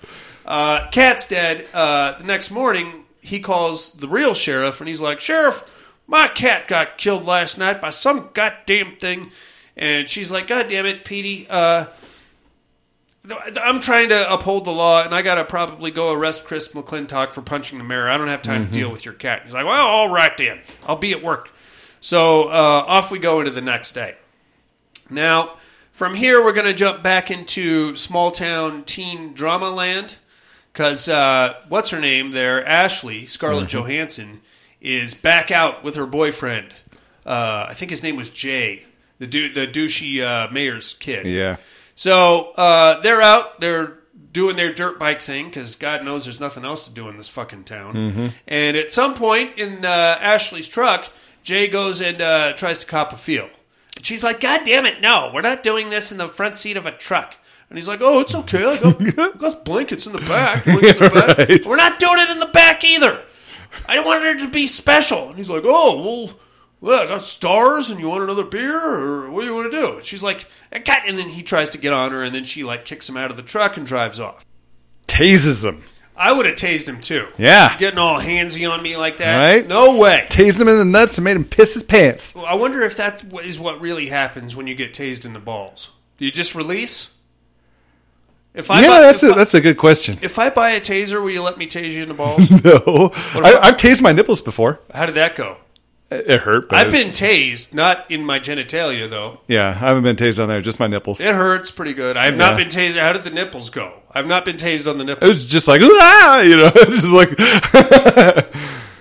Uh, Cat's dead. Uh, the next morning, he calls the real sheriff, and he's like, "Sheriff, my cat got killed last night by some goddamn thing." And she's like, "God damn it, Petey. Uh, I'm trying to uphold the law, and I gotta probably go arrest Chris McClintock for punching the mirror. I don't have time to deal with your cat. He's like, well, all right then, I'll be at work. So uh, off we go into the next day. Now, from here, we're going to jump back into small town teen drama land because uh, what's her name there? Ashley, Scarlett Johansson, is back out with her boyfriend. Uh, I think his name was Jay, the du- the douchey uh, mayor's kid. Yeah. So uh, they're out. They're doing their dirt bike thing because God knows there's nothing else to do in this fucking town. And at some point in uh, Ashley's truck, Jay goes and uh, tries to cop a feel. And she's like, "God damn it, no! We're not doing this in the front seat of a truck." And he's like, "Oh, it's okay. I got, [laughs] I got blankets in the back. [laughs] in the back. Right. We're not doing it in the back either. I want her to be special." And he's like, "Oh, well." Well, I got stars, and you want another beer, or what do you want to do? She's like, eh, "I got," and then he tries to get on her, and then she like kicks him out of the truck and drives off. Tases him. I would have tased him too. Yeah. getting all handsy on me like that. Right? No way. Tased him in the nuts and made him piss his pants. Well, I wonder if that is what really happens when you get tased in the balls. Do you just release? If I yeah, buy, that's a, I- that's a good question. if I buy a taser, will you let me tase you in the balls? [laughs] No, I, I've tased my nipples before. How did that go? It it hurt. But I've been tased, not in my genitalia though. Yeah, I haven't been tased on there. Just my nipples. It hurts pretty good. I have not Yeah. been tased. How did the nipples go? I've not been tased on the nipples. It was just like ah, you know, [laughs] it's just like [laughs]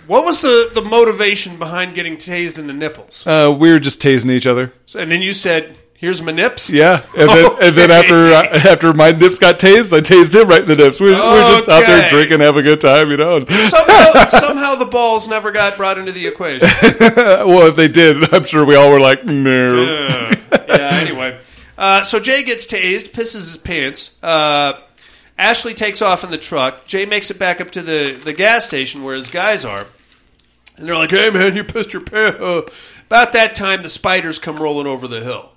What was the, the motivation behind getting tased in the nipples? uh, we were just tasing each other. So, and then you said, "Here's my nips." Yeah, and then and then after uh, after my nips got tased, I tased him right in the nips. We, we were just out there Okay. drinking, having a good time, you know. Somehow, [laughs] somehow the balls never got brought into the equation. [laughs] well, if they did, I'm sure we all were like, no. Uh, yeah. Anyway, uh, so Jay gets tased, pisses his pants. Uh, Ashley takes off in the truck. Jay makes it back up to the, the gas station where his guys are, and they're like, "Hey, man, you pissed your pants." Uh, about that time, the spiders come rolling over the hill.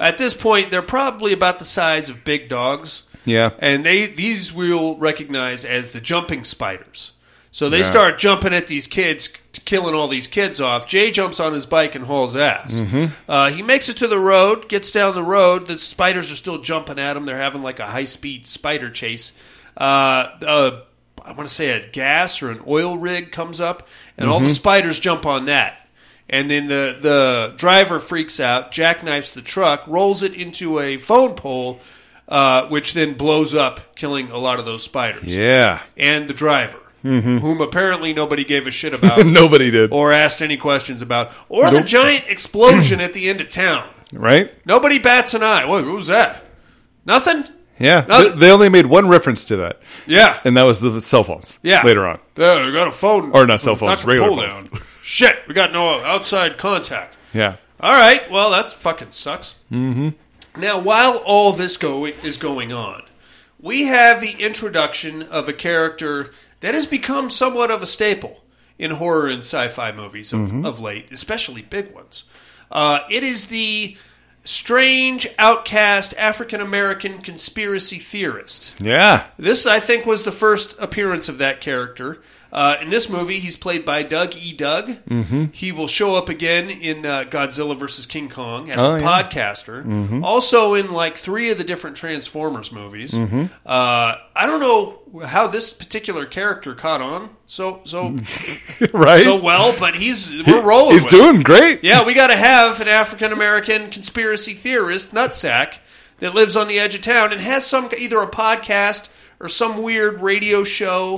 At this point, they're probably about the size of big dogs. Yeah. and they these we'll recognize as the jumping spiders. So they Yeah. start jumping at these kids, killing all these kids off. Jay jumps on his bike and hauls ass. Uh, he makes it to the road, gets down the road. The spiders are still jumping at him. They're having like a high speed spider chase. Uh, uh, I want to say a gas or an oil rig comes up, and all the spiders jump on that. And then the, the driver freaks out, jackknifes the truck, rolls it into a phone pole, uh, which then blows up, killing a lot of those spiders. Yeah. And the driver, whom apparently nobody gave a shit about [laughs] Nobody did. or asked any questions about, or the giant explosion at the end of town. Right? Nobody bats an eye. What, what was that? Nothing? Yeah. They, they only made one reference to that, Yeah. and that was the cell phones. Yeah. Later on. Yeah, we got a phone. Or not cell phones, regular phones. down. Shit, we got no outside contact. Yeah. All right, well, that fucking sucks. Mm-hmm. Now, while all this go- is going on, we have the introduction of a character that has become somewhat of a staple in horror and sci-fi movies of, of late, especially big ones. Uh, it is the strange, outcast African American conspiracy theorist. Yeah. This, I think, was the first appearance of that character. Uh, in this movie, he's played by Doug E. Doug. Mm-hmm. He will show up again in uh, Godzilla vs. King Kong as Oh, a yeah. podcaster. Also in like three of the different Transformers movies. Mm-hmm. Uh, I don't know how this particular character caught on so so [laughs] right? so well, but he's we're rolling. He's doing great. Yeah, we got to have an African American conspiracy theorist, nutsack, that lives on the edge of town and has some either a podcast or some weird radio show,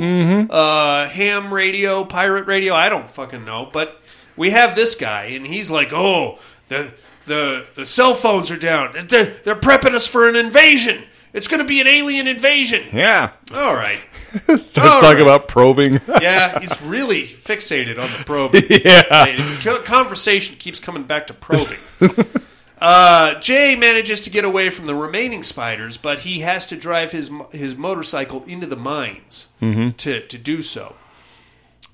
uh, ham radio, pirate radio. I don't fucking know, but we have this guy, and he's like, "Oh, the the the cell phones are down. They're, they're prepping us for an invasion. It's going to be an alien invasion." Yeah. All right. [laughs] Starts All talking right. about probing. [laughs] Yeah, he's really fixated on the probing. [laughs] yeah. The conversation keeps coming back to probing. Uh, Jay manages to get away from the remaining spiders, but he has to drive his his motorcycle into the mines to to do so.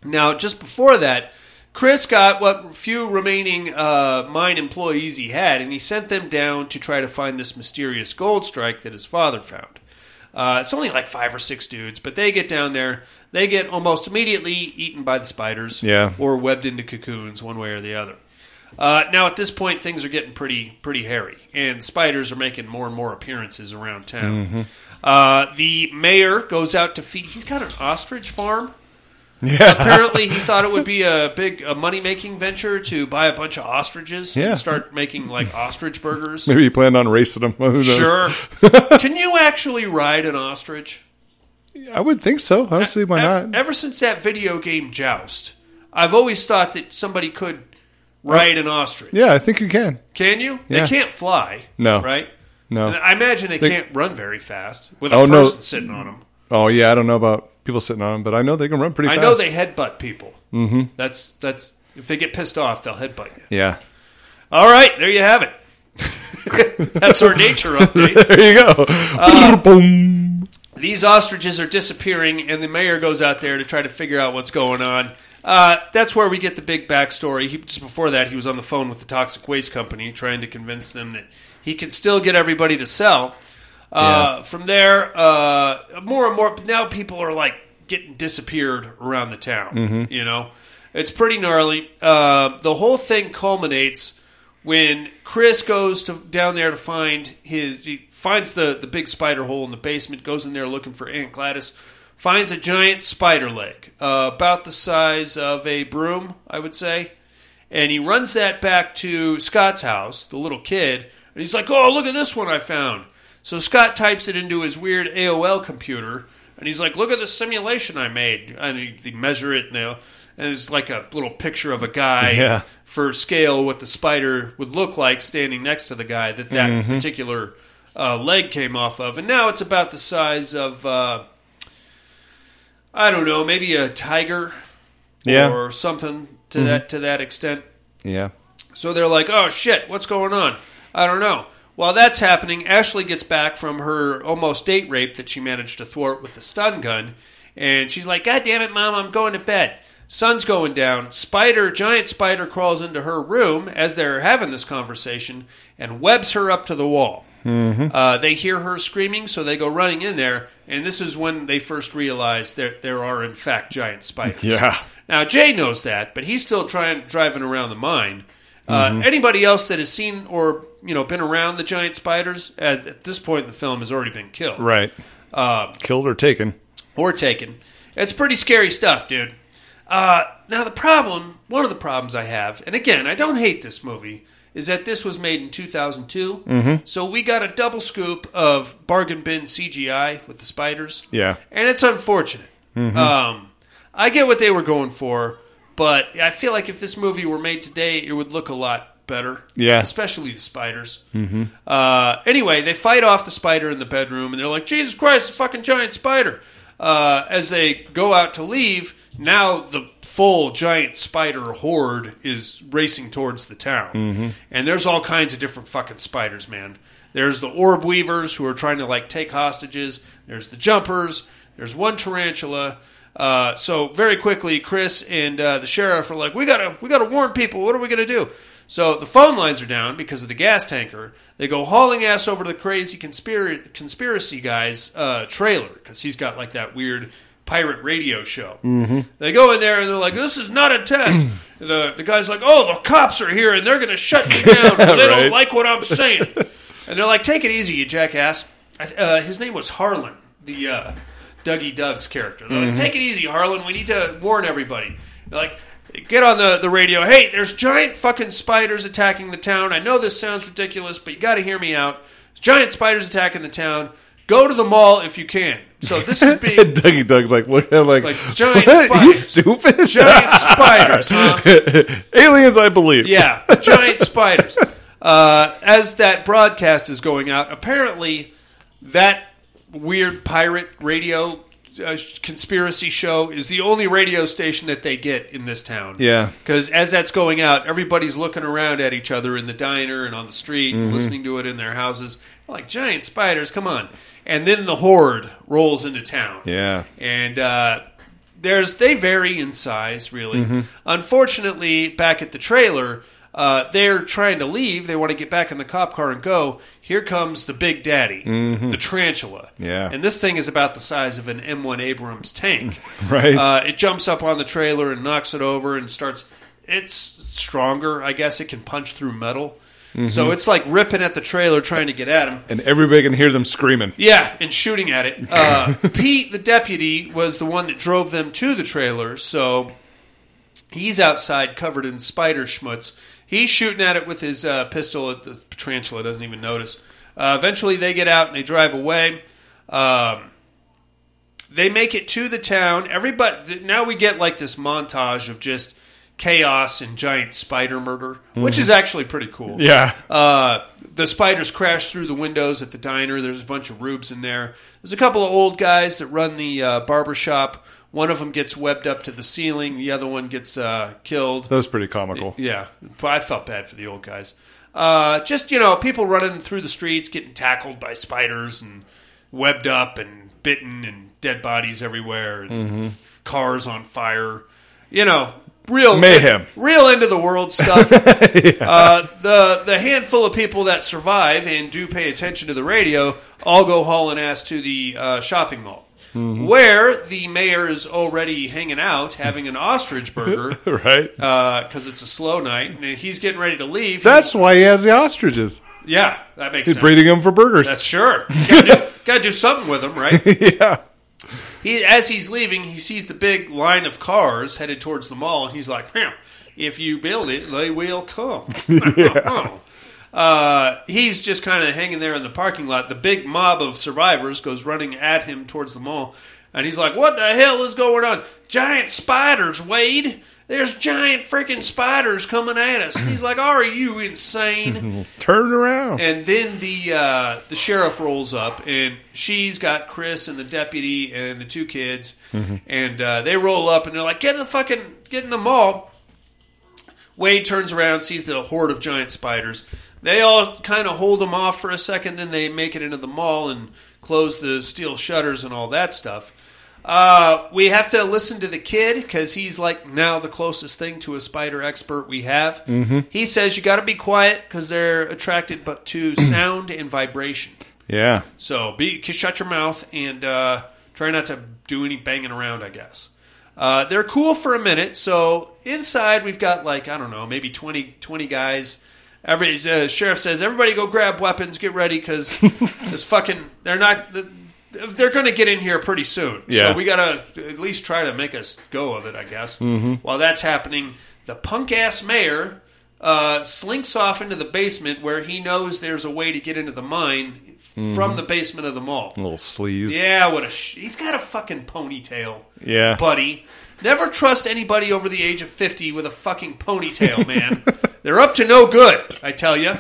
Now, just before that, Chris got what few remaining uh, mine employees he had, and he sent them down to try to find this mysterious gold strike that his father found. Uh, it's only like five or six dudes, but they get down there. They get almost immediately eaten by the spiders, Yeah. or webbed into cocoons, one way or the other. Uh, now at this point, things are getting pretty pretty hairy, and spiders are making more and more appearances around town. Mm-hmm. Uh, the mayor goes out to feed. He's got an ostrich farm. Yeah. Apparently, he thought it would be a big a money making venture to buy a bunch of ostriches Yeah. and start making like ostrich burgers. Maybe he planned on racing them. Who knows? Sure. [laughs] Can you actually ride an ostrich? I would think so. Honestly, why not? Ever since that video game Joust, I've always thought that somebody could ride an ostrich. Yeah, I think you can. Can you? Yeah. They can't fly. No. Right? No. And I imagine they, They- can't run very fast with a Oh, no. person sitting on them. Oh yeah, I don't know about people sitting on them, but I know they can run pretty fast. I fast. know they headbutt people. Mm-hmm. That's that's if they get pissed off, they'll headbutt you. Yeah. All right, there you have it. [laughs] [laughs] that's our nature update. [laughs] there you go. Uh, Boom. These ostriches are disappearing, and the mayor goes out there to try to figure out what's going on. Uh, that's where we get the big backstory. He, just before that, he was on the phone with the toxic waste company trying to convince them that he could still get everybody to sell. Uh, From there, uh, more and more now people are like getting disappeared around the town. Mhm. You know, it's pretty gnarly. Uh, the whole thing culminates when Chris goes to down there to find his. He finds the the big spider hole in the basement. Goes in there looking for Aunt Gladys. Finds a giant spider leg, uh, about the size of a broom, I would say. And he runs that back to Scott's house, the little kid, and he's like, "Oh, look at this one I found." So Scott types it into his weird AOL computer, and he's like, "Look at the simulation I made." And he, they measure it, and, they- and there's like a little picture of a guy [laughs] Yeah. for scale what the spider would look like standing next to the guy that that Mhm. particular uh, leg came off of, and now it's about the size of uh, I don't know, maybe a tiger Yeah. or something to Mhm. that to that extent. Yeah. So they're like, "Oh shit, what's going on?" I don't know. While that's happening, Ashley gets back from her almost date rape that she managed to thwart with the stun gun, and she's like, "God damn it, mom, I'm going to bed." Sun's going down. Spider, giant spider, crawls into her room as they're having this conversation and webs her up to the wall. Mhm. Uh, they hear her screaming, so they go running in there, and this is when they first realize that there are in fact giant spiders. [laughs] Yeah. Now Jay knows that, but he's still trying driving around the mine. Uh, Mhm. Anybody else that has seen or you know been around the giant spiders at, at this point in the film has already been killed, Right. Uh, Killed or taken. or taken. It's pretty scary stuff, dude. Uh, now the problem, one of the problems I have, and again, I don't hate this movie, is that this was made in 2002. Mhm. So we got a double scoop of bargain bin CGI with the spiders. Yeah. And it's unfortunate. Mhm. Um, I get what they were going for, but I feel like if this movie were made today, it would look a lot better. Yeah. Especially the spiders. Mhm. Uh, anyway, they fight off the spider in the bedroom, and they're like, Jesus Christ, a fucking giant spider. Uh, as they go out to leave, now the full giant spider horde is racing towards the town. Mhm. And there's all kinds of different fucking spiders, man. There's the orb weavers who are trying to like take hostages. There's the jumpers. There's one tarantula. Uh, so very quickly, Chris and uh, the sheriff are like, "We gotta, we gotta warn people. What are we gonna do?" So the phone lines are down because of the gas tanker. They go hauling ass over to the crazy conspiracy conspiracy guy's uh, trailer because he's got like that weird pirate radio show. Mhm. They go in there and they're like, "This is not a test." [clears throat] the the guy's like, "Oh, the cops are here and they're going to shut me down because [laughs] they don't like what I'm saying." [laughs] and they're like, "Take it easy, you jackass." Uh, his name was Harlan, the uh, Dougie Doug's character. They're like, Mhm. "Take it easy, Harlan. We need to warn everybody." They're like. Get on the, the radio. Hey, there's giant fucking spiders attacking the town. I know this sounds ridiculous, but you got to hear me out. There's giant spiders attacking the town. Go to the mall if you can. So this is being [laughs] Dougie Doug's like, look I'm like, like giant what? You spiders. stupid? Giant spiders, huh? [laughs] Aliens, I believe. Yeah, giant spiders. Uh, as that broadcast is going out, apparently that weird pirate radio uh, conspiracy show is the only radio station that they get in this town. Yeah. Because as that's going out, everybody's looking around at each other in the diner and on the street and Mhm. listening to it in their houses. Like, giant spiders, come on. And then the horde rolls into town Yeah. and uh, there's they vary in size really. Mhm. Unfortunately, back at the trailer, uh, they're trying to leave. They want to get back in the cop car and go. Here comes the big daddy, Mhm. the tarantula. Yeah. and this thing is about the size of an M1 Abrams tank. [laughs] Right. Uh, it jumps up on the trailer and knocks it over and starts it's stronger. I guess it can punch through metal. Mm-hmm. So it's like ripping at the trailer trying to get at him. And everybody can hear them screaming. Yeah, and shooting at it. [laughs] Uh, Pete, the deputy, was the one that drove them to the trailer, so he's outside covered in spider schmutz. He's shooting at it with his uh, pistol. At the tarantula doesn't even notice. Uh, eventually, they get out and they drive away. Um, they make it to the town. Everybody now we get like this montage of just chaos and giant spider murder, which is actually pretty cool. Yeah. Uh, the spiders crash through the windows at the diner. There's a bunch of rubes in there. There's a couple of old guys that run the uh, barber shop. One of them gets webbed up to the ceiling. The other one gets uh, killed. That was pretty comical. Yeah, but I felt bad for the old guys. Uh, just you know, people running through the streets, getting tackled by spiders and webbed up and bitten, and dead bodies everywhere, and f- cars on fire. You know, real Mayhem. real end of the world stuff. [laughs] uh, the the handful of people that survive and do pay attention to the radio all go hauling ass to the uh, shopping mall. Where the mayor is already hanging out, having an ostrich burger, [laughs] right? because it's a slow night, and he's getting ready to leave. That's why he has the ostriches. yeah, that makes He's sense. breeding them for burgers. That's sure. [laughs] Got to do, do something with them, right? [laughs] yeah. He, as he's leaving, he sees the big line of cars headed towards the mall, and he's like, "Hmm, "If you build it, they will come." Uh, he's just kind of hanging there in the parking lot. The big mob of survivors goes running at him towards the mall, and he's like, "What the hell is going on? Giant spiders, Wade!" There's giant freaking spiders coming at us. He's like, "Are you insane?" [laughs] Turn around. And then the uh, the sheriff rolls up, and she's got Chris and the deputy and the two kids, and uh, they roll up, and they're like, "Get in the fucking get in the mall." Wade turns around, sees the horde of giant spiders. They all kind of hold them off for a second, then they make it into the mall and close the steel shutters and all that stuff. Uh, we have to listen to the kid because he's like now the closest thing to a spider expert we have. Mm-hmm. He says you got to be quiet because they're attracted but to [clears throat] sound and vibration. Yeah. So be shut your mouth and uh, try not to do any banging around. I guess uh, they're cool for a minute. So inside we've got like I don't know maybe 20, 20 guys. Every uh, sheriff says everybody go grab weapons, get ready because [laughs] this fucking they're not they're going to get in here pretty soon. Yeah. So we got to at least try to make us go of it. I guess. Mm-hmm. While that's happening, the punk ass mayor uh, slinks off into the basement where he knows there's a way to get into the mine f- from the basement of the mall. Little sleaze. Yeah, what a sh- he's got a fucking ponytail, Yeah. buddy. Never trust anybody over the age of fifty with a fucking ponytail, man. [laughs] They're up to no good, I tell you.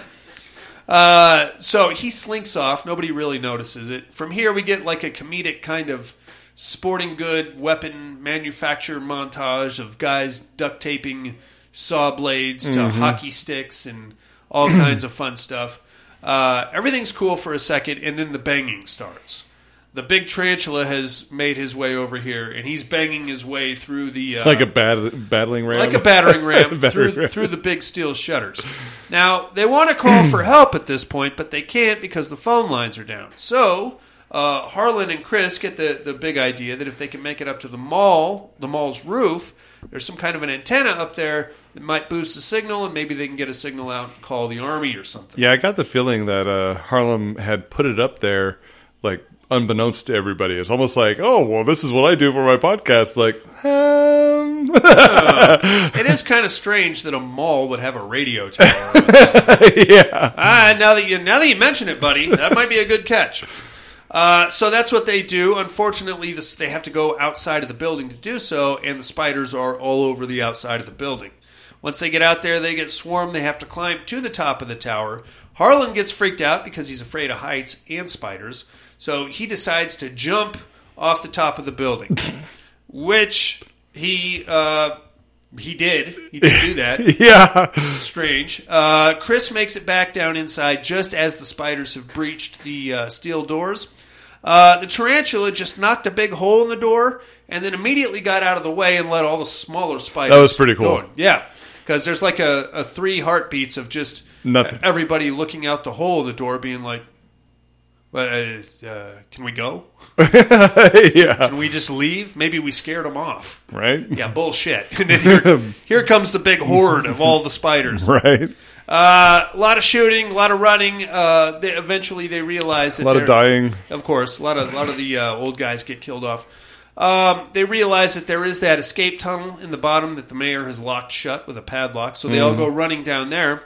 Uh, so he slinks off. Nobody really notices it. From here, we get like a comedic kind of sporting good weapon manufacture montage of guys duct taping saw blades to hockey sticks and all kinds of fun stuff. Uh, everything's cool for a second, and then the banging starts. The big tarantula has made his way over here, and he's banging his way through the uh, Like a bat- battling ram. like a battering [laughs] ram Battering through ram. through the big steel shutters. Now they want to call for help at this point, but they can't because the phone lines are down. So uh, Harlan and Chris get the the big idea that if they can make it up to the mall, the mall's roof, there's some kind of an antenna up there that might boost the signal, and maybe they can get a signal out and call the army or something. Yeah, I got the feeling that uh, Harlan had put it up there, like unbeknownst to everybody. It's almost like, oh, well, this is what I do for my podcast. Like, um, [laughs] [laughs] It is kind of strange that a mall would have a radio tower. [laughs] yeah, Ah, now that you now that you mention it, buddy, that might be a good catch. Uh, so that's what they do. Unfortunately, this, they have to go outside of the building to do so, and the spiders are all over the outside of the building. Once they get out there, they get swarmed. They have to climb to the top of the tower. Harlan gets freaked out because he's afraid of heights and spiders, so he decides to jump off the top of the building, [laughs] which he uh, he did. He did do that [laughs] yeah. strange. Uh, Chris makes it back down inside just as the spiders have breached the uh, steel doors. Uh, the tarantula just knocked a big hole in the door and then immediately got out of the way and let all the smaller spiders. That was pretty cool. go in. Yeah, because there's like a, a three heartbeats of just Nothing. everybody looking out the hole of the door, being like, uh, uh, can we go? [laughs] yeah. Can we just leave? Maybe we scared them off. Right? Yeah, bullshit. [laughs] Here, [laughs] here comes the big horde of all the spiders. Right. Uh, a lot of shooting, a lot of running. Uh, they, eventually, they realize that A lot of dying. Of course, a lot of a lot of the uh, old guys get killed off. Um, they realize that there is that escape tunnel in the bottom that the mayor has locked shut with a padlock, so they all go running down there.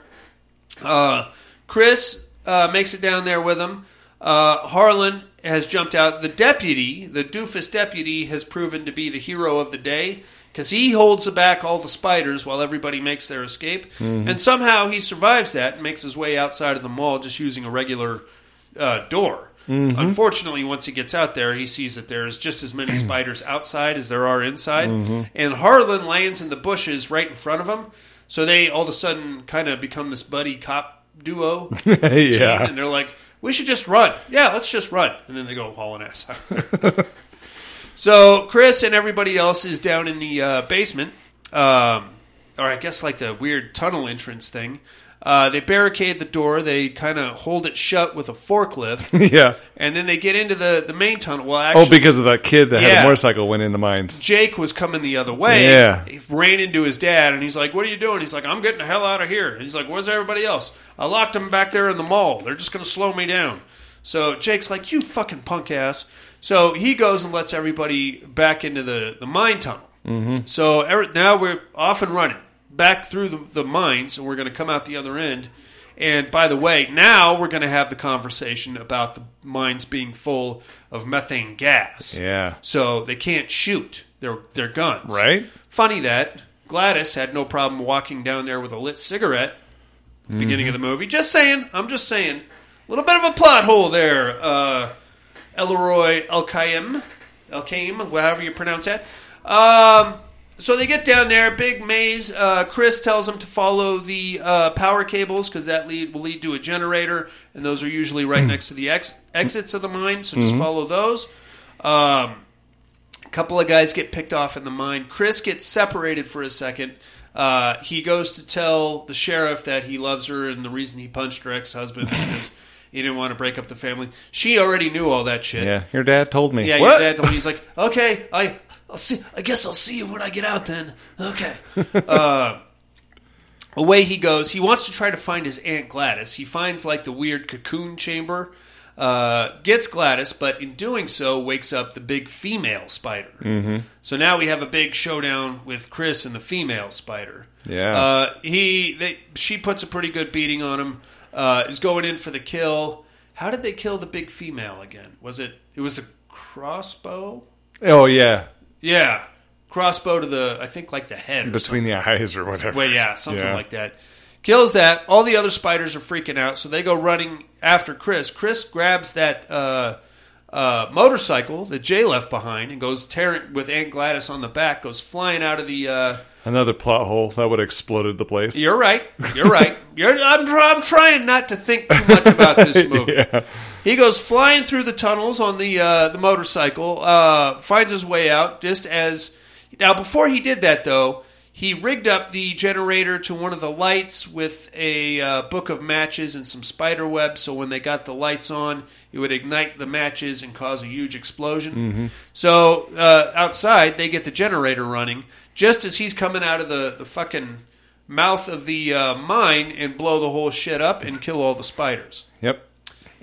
Uh, Chris uh, makes it down there with him. Uh, Harlan has jumped out. The deputy, the doofus deputy, has proven to be the hero of the day because he holds back all the spiders while everybody makes their escape. And somehow he survives that and makes his way outside of the mall just using a regular uh, door. Unfortunately, once he gets out there, he sees that there's just as many [clears throat] spiders outside as there are inside. And Harlan lands in the bushes right in front of him. So they all of a sudden kind of become this buddy cop duo team, [laughs] yeah. and they're like, "We should just run." Yeah, let's just run, and then they go hauling ass out. [laughs] so Chris and everybody else is down in the uh, basement, um, or I guess like the weird tunnel entrance thing. Uh, they barricade the door. They kind of hold it shut with a forklift, [laughs] yeah. and then they get into the, the main tunnel. Well, actually, Oh, because of that kid that had Yeah. a motorcycle went in the mines. Jake was coming the other way. Yeah. He ran into his dad, and he's like, What are you doing? He's like, I'm getting the hell out of here. And he's like, Where's everybody else? I locked them back there in the mall. They're just going to slow me down. So Jake's like, You fucking punk ass. So he goes and lets everybody back into the, the mine tunnel. Mm-hmm. So every, now we're off and running back through the, the mines, and we're going to come out the other end. And by the way, now we're going to have the conversation about the mines being full of methane gas. Yeah. So they can't shoot their their guns. Right? Funny that Gladys had no problem walking down there with a lit cigarette at the beginning of the movie. Just saying. I'm just saying. A little bit of a plot hole there. Uh, Elroy Elkayem, Elkayem, whatever you pronounce that. Um, so they get down there, big maze. Uh, Chris tells them to follow the uh, power cables because that lead will lead to a generator, and those are usually right next to the ex- exits of the mine. So just follow those. Um, a couple of guys get picked off in the mine. Chris gets separated for a second. Uh, he goes to tell the sheriff that he loves her, and the reason he punched her ex-husband is because [laughs] he didn't want to break up the family. She already knew all that shit. Yeah. Your dad told me. Yeah, what? your dad told me. He's like, okay, I, I'll see. I guess I'll see you when I get out. Then, okay. [laughs] uh, away he goes. He wants to try to find his aunt Gladys. He finds like the weird cocoon chamber. Uh, gets Gladys, but in doing so, wakes up the big female spider. Mm-hmm. So now we have a big showdown with Chris and the female spider. Yeah. Uh, he, they, she puts a pretty good beating on him. Uh, is going in for the kill. How did they kill the big female again? Was it? It was the crossbow. Oh, yeah. Yeah, crossbow to the I think like the head Between the eyes or whatever. Well, yeah, something Yeah. like that. Kills that. All the other spiders are freaking out, so they go running after Chris. Chris grabs that uh, uh, motorcycle that Jay left behind and goes tearing with Aunt Gladys on the back. Goes flying out of the. Uh, Another plot hole that would have exploded the place. you're right. You're right. You're, I'm, I'm trying not to think too much about this [laughs] movie. Yeah. He goes flying through the tunnels on the uh, the motorcycle, uh, finds his way out. Just as now, before he did that, though, he rigged up the generator to one of the lights with a uh, book of matches and some spider web. So when they got the lights on, it would ignite the matches and cause a huge explosion. So uh, outside, they get the generator running just as he's coming out of the the fucking mouth of the uh, mine and blow the whole shit up and kill all the spiders. Yep.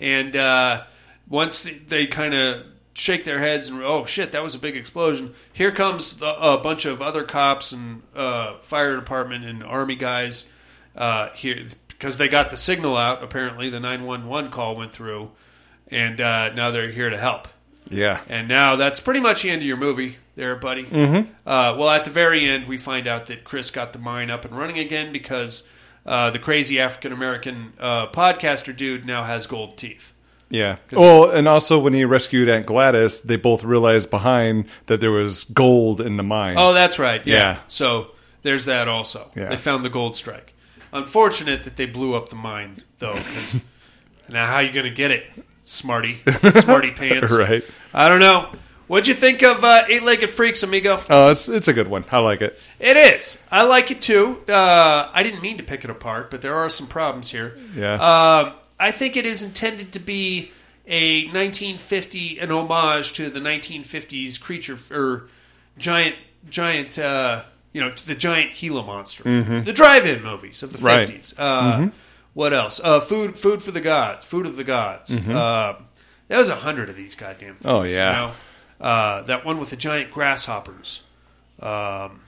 And uh, once they, kind of shake their heads and oh shit, that was a big explosion. Here comes the, a bunch of other cops and uh, fire department and army guys uh, here because they got the signal out. Apparently, the nine one one call went through, and uh, now they're here to help. Yeah. And now that's pretty much the end of your movie, there, buddy. Mm-hmm. Uh, well, at the very end, we find out that Chris got the mine up and running again because uh, the crazy African American uh, podcaster dude now has gold teeth. Yeah. Oh, and also when he rescued Aunt Gladys, they both realized behind that there was gold in the mine. Oh, that's right. Yeah. Yeah. So there's that also. Yeah. They found the gold strike. Unfortunate that they blew up the mine, though, because [laughs] now how you going to get it, smarty, [laughs] smarty pants? Right. I don't know. What'd you think of uh, Eight Legged Freaks, amigo? Oh, it's it's a good one. I like it. It is. I like it too. Uh, I didn't mean to pick it apart, but there are some problems here. Yeah. Um, I think it is intended to be a 1950 an homage to the 1950s creature or giant giant uh, you know the giant Gila monster, the drive-in movies of the Mm-hmm. Right. 50s. Uh, What else? Uh, food food for the gods, food of the gods. Uh, there was a hundred of these goddamn. Things, Mm-hmm. Oh, yeah. you know? Uh, that one with the giant grasshoppers. Um,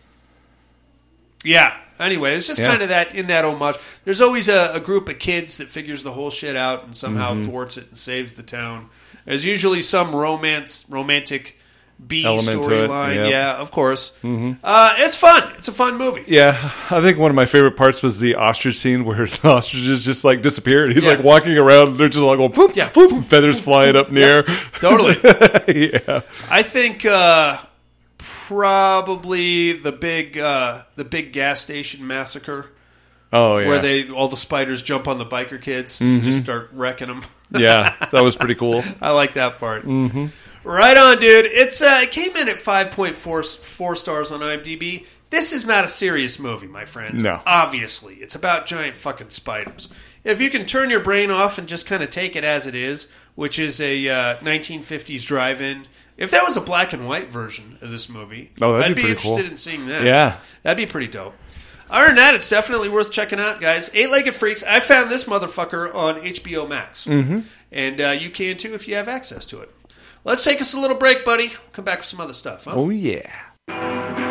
yeah. Anyway, it's just Yeah. kind of that in that homage. There's always a, a group of kids that figures the whole shit out and somehow Mm-hmm. thwarts it and saves the town. There's usually some romance, romantic B Element to it, storyline. yep. Yeah, of course. Uh, it's fun. It's a fun movie. Yeah, I think one of my favorite parts was the ostrich scene where [laughs] the ostriches just like disappeared. He's Yeah. like walking around, And they're just like going, poof, Yeah. poof, feathers flying up in the air. Totally. [laughs] yeah. I think uh, probably the big uh, the big gas station massacre. Oh yeah. where they all the spiders jump on the biker kids and just start wrecking them. yeah, that was pretty [laughs] cool. I like that part. Mm-hmm. Right on, dude. It's uh, it came in at five point four four stars on IMDb. This is not a serious movie, my friends. No. obviously, it's about giant fucking spiders. If you can turn your brain off and just kind of take it as it is, which is a uh, 1950s drive-in. If there was a black and white version of this movie, Oh, that'd I'd be be, pretty cool. interested in seeing that. Yeah. That'd be pretty dope. Other than that, it's definitely worth checking out, guys. Eight Legged Freaks. I found this motherfucker on HBO Max, mm-hmm. and uh, you can too if you have access to it. Let's take us a little break, buddy. Come back with some other stuff. Huh? Oh yeah.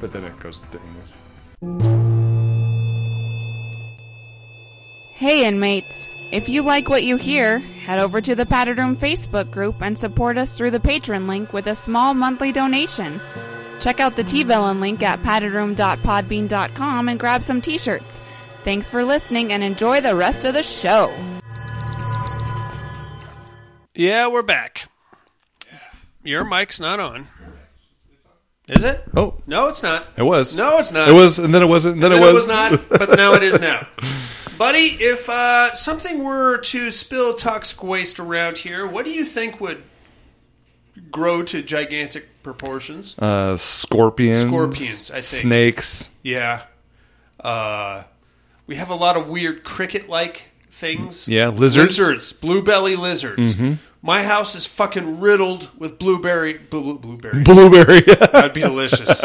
But then it goes to English. Hey, inmates. If you like what you hear, head over to the Padded Room Facebook group and support us through the Patreon link with a small monthly donation. Check out the T-Villain link at paddedroom.podbean.com and grab some t-shirts. Thanks for listening and enjoy the rest of the show. Yeah, we're back. Your mic's not on. Is it? Oh, No, it's not. it was. No, it's not. It was, and then it wasn't. And then, Then it was. it was. not, but now it is now. [laughs] Buddy, if uh, something were to spill toxic waste around here, what do you think would grow to gigantic proportions? uh, scorpions. Scorpions, I think. Snakes. Yeah. Uh, we have a lot of weird cricket like things. Yeah, lizards. Lizards. Blue belly lizards. My house is fucking riddled with blueberry. Blue, blueberry. Blueberry. That'd be delicious.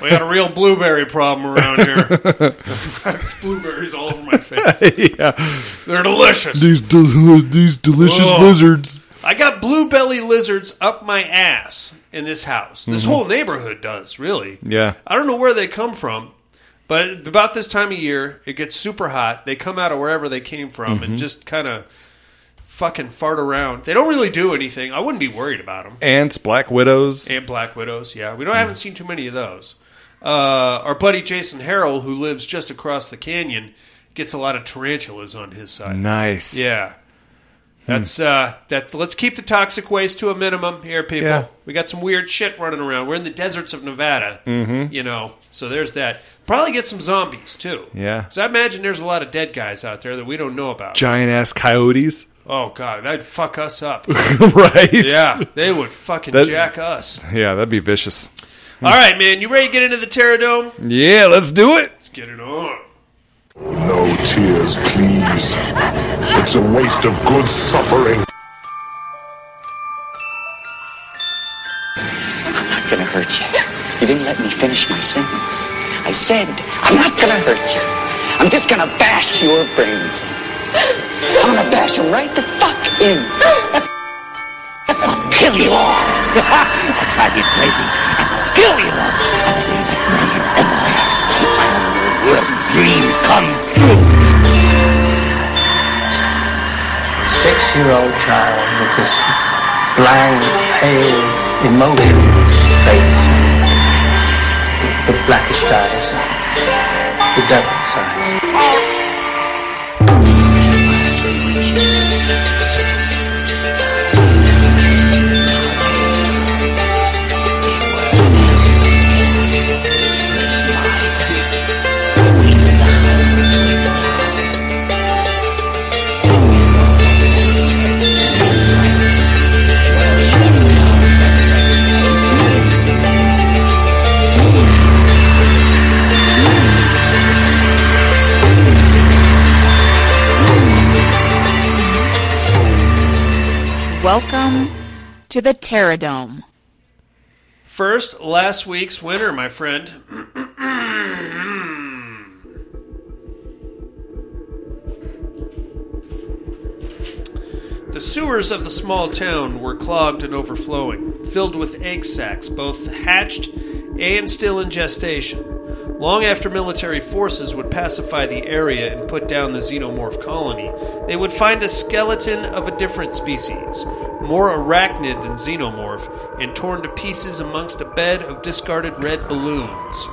we got a real blueberry problem around here. There's [laughs] blueberries all over my face. [laughs] yeah. They're delicious. These del- these delicious Ugh. lizards. I got blue belly lizards up my ass in this house. This mm-hmm. whole neighborhood does, really. Yeah. I don't know where they come from, but about this time of year, it gets super hot. They come out of wherever they came from and mm-hmm. just kind of fucking fart around. They don't really do anything. I wouldn't be worried about them. Ants, black widows. And black widows, yeah. We don't haven't seen too many of those. Uh, our buddy Jason Harrell, who lives just across the canyon, gets a lot of tarantulas on his side. Nice. Yeah. That's uh that's let's keep the toxic waste to a minimum here, people. Yeah. We got some weird shit running around. We're in the deserts of Nevada. Mm-hmm. You know, so there's that. Probably get some zombies too. Yeah. So I imagine there's a lot of dead guys out there that we don't know about. Giant ass coyotes. Oh god, that'd fuck us up. [laughs] right. yeah, they would fucking That- jack us. Yeah, that'd be vicious. All right, man, you ready to get into the Terror Dome? Yeah, let's do it. Let's get it on. No tears, please. It's a waste of good suffering. I'm not gonna hurt you. You didn't let me finish my sentence. I said, I'm not gonna hurt you. I'm just gonna bash your brains in. I'm gonna bash him right the fuck in. I'll kill you all. I'll drive you crazy. I'll kill you all. I'll My worst dream come true. six-year-old child with this blank, pale, emotionless face, with blackest eyes, the devil's First, last week's winner, my friend. The sewers of the small town were clogged and overflowing, filled with egg sacs, both hatched and still in gestation. Long after military forces would pacify the area and put down the xenomorph colony, they would find a skeleton of a different species, more arachnid than xenomorph, and torn to pieces amongst a bed of discarded red balloons.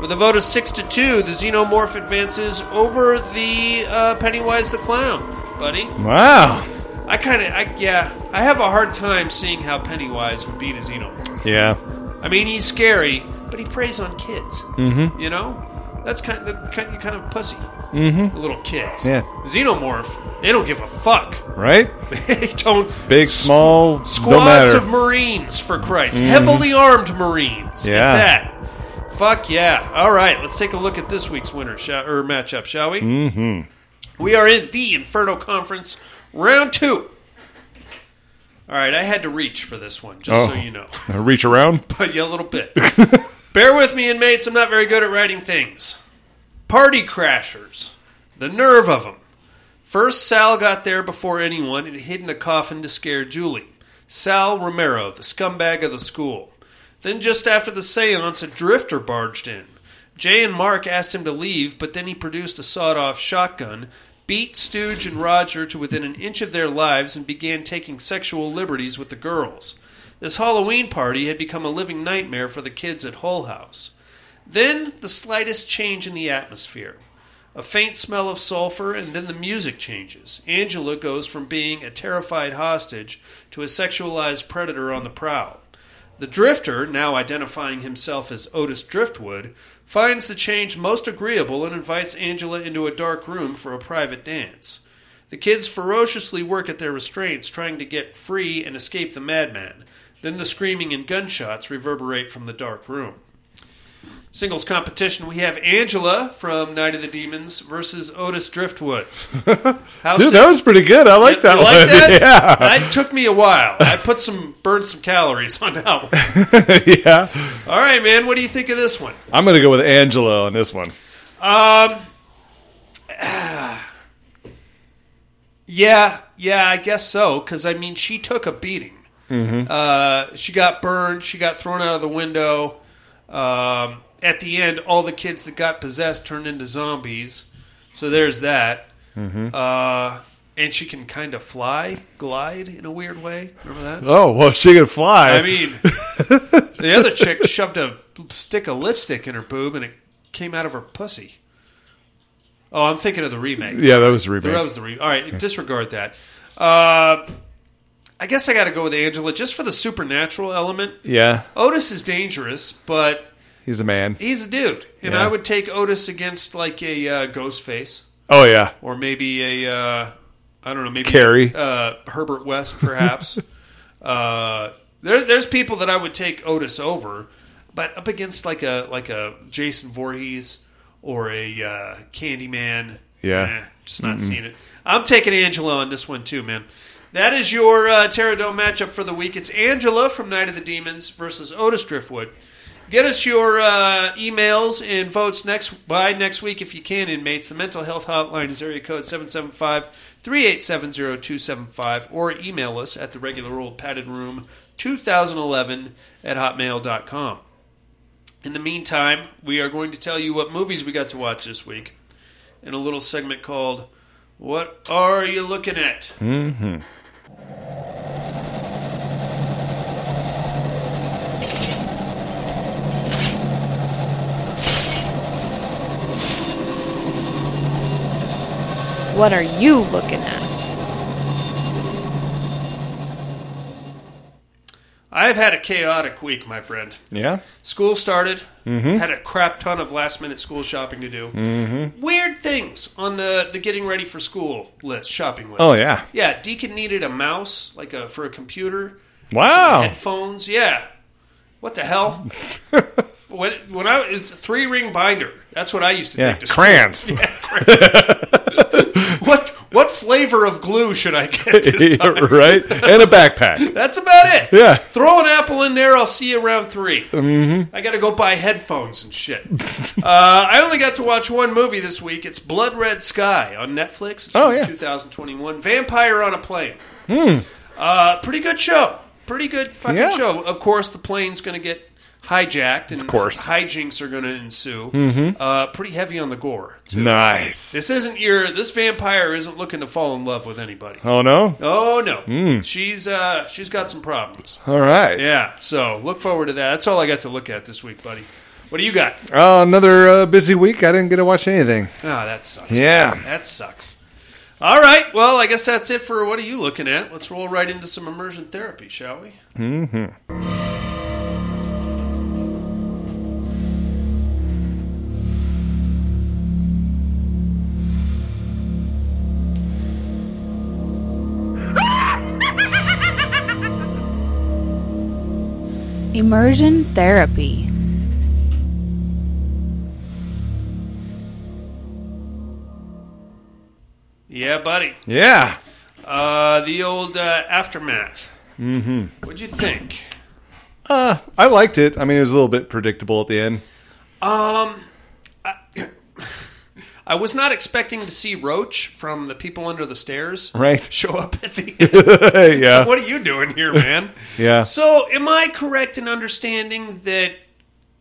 With a vote of six to two, the xenomorph advances over the uh, Pennywise the Clown, buddy. Wow. I kind of, I, yeah, I have a hard time seeing how Pennywise would beat a xenomorph. Yeah. I mean, he's scary, but he preys on kids. Mm-hmm. You know, that's kind of kind of, kind of pussy. Mhm. The little kids. Yeah. Xenomorph, they don't give a fuck. Right? [laughs] they don't. Big, small, Squads of Marines, for Christ. Mhm. Heavily armed Marines. Yeah. that. Fuck yeah. All right, let's take a look at this week's winner shall, or matchup, shall we? Mm-hmm. We are in the Inferno Conference, round two. All right, I had to reach for this one, just so Oh. you know. [laughs] Reach around. But yeah, a little bit. [laughs] Bear with me, inmates. I'm not very good at writing things. Party crashers. The nerve of them. First, Sal got there before anyone and hid in a coffin to scare Julie. Sal Romero, the scumbag of the school. Then, just after the seance, a drifter barged in. Jay and Mark asked him to leave, but then he produced a sawed off shotgun, beat Stooge and Roger to within an inch of their lives, and began taking sexual liberties with the girls. This Halloween party had become a living nightmare for the kids at Hull House. Then, the slightest change in the atmosphere. A faint smell of sulfur, and then the music changes. Angela goes from being a terrified hostage to a sexualized predator on the prowl. The drifter, now identifying himself as Otis Driftwood, finds the change most agreeable and invites Angela into a dark room for a private dance. The kids ferociously work at their restraints, trying to get free and escape the madman. Then the screaming and gunshots reverberate from the dark room. Singles competition, we have Angela from Night of the Demons versus Otis Driftwood. [laughs] How's Dude, that was pretty good. I like You- that you one. like [laughs] that? Yeah. That took me a while. I put some burned some calories on that one. [laughs] yeah. All right, man. What do you think of this one? I'm going to go with Angela on this one. Um. [sighs] yeah, yeah, I guess so. Because I mean, she took a beating. Mhm. Uh, she got burned. She got thrown out of the window. Um, at the end, all the kids that got possessed turned into zombies. So there's that. Mhm. Uh, and she can kind of fly, glide in a weird way. Remember that? Oh, well, she can fly. I mean, [laughs] the other chick shoved a stick of lipstick in her boob and it came out of her pussy. Oh, I'm thinking of the remake. Yeah, that was the remake. That was the remake. All right, disregard that. Uh, I guess I got to go with Angela just for the supernatural element. Yeah. Otis is dangerous, but He's a man. he's a dude, and Yeah. I would take Otis against like a uh, ghost face. Oh, yeah. or maybe a uh, I don't know, maybe Carrie. uh, Herbert West, perhaps. [laughs] uh, there, there's people that I would take Otis over, but up against like a like a Jason Voorhees or a uh, Candyman, Yeah. eh, just not Mm-mm. seeing it. I'm taking Angela on this one too, man. That is your uh, Terror Dome matchup for the week. It's Angela from Night of the Demons versus Otis Driftwood. Get us your uh, emails and votes next by next week if you can, inmates. The mental health hotline is area code 775-387-0275 or email us at the regular old padded room 2011 at hotmail.com. In the meantime, we are going to tell you what movies we got to watch this week in a little segment called What Are You Looking At? Mm-hmm. What are you looking at? I've had a chaotic week, my friend. Yeah? School started. Mhm. Had a crap ton of last minute school shopping to do. Mhm. Weird things on the the getting ready for school list, shopping list. Oh, yeah. yeah. Deacon needed a mouse, like a for a computer. Wow. Some headphones. Yeah. What the hell? [laughs] when when I it's a three ring binder. That's what I used to Yeah, take to school. crayons. [laughs] Yeah, [laughs] crayons. What flavor of glue should I get this [laughs] time? right? And a backpack. [laughs] That's about it. Yeah. Throw an apple in there. I'll see you around 3 Mm-hmm. I got to go buy headphones and shit. uh, I only got to watch one movie this week. It's Blood Red Sky on Netflix. It's Oh, yeah. 2021. Vampire on a plane. Hmm. Uh, pretty good show. Pretty good fucking Yeah. show. Of course, the plane's going to get hijacked and Of course. hijinks are going to ensue. Mhm. Uh, pretty heavy on the gore. too. Nice. This isn't your. This vampire isn't looking to fall in love with anybody. Oh, no? Oh no, Mm. she's uh, she's got some problems. All right. Yeah, so look forward to that. That's all I got to look at this week, buddy. What do you got? Uh, another uh, busy week. I didn't get to watch anything. Ah, that sucks. Yeah. man. that sucks. All right, well, I guess that's it for what are you looking at? Let's roll right into some immersion therapy, shall we? Mm-hmm. Immersion therapy. Yeah, buddy. Yeah. Uh, the old uh, aftermath. Mm-hmm. What'd you think? Uh, I liked it. I mean, it was a little bit predictable at the end. Um, I, was not expecting to see Roach from the People Under the Stairs Right. [laughs] show up at the [laughs] end. yeah. [laughs] What are you doing here, man? Yeah. So, am I correct in understanding that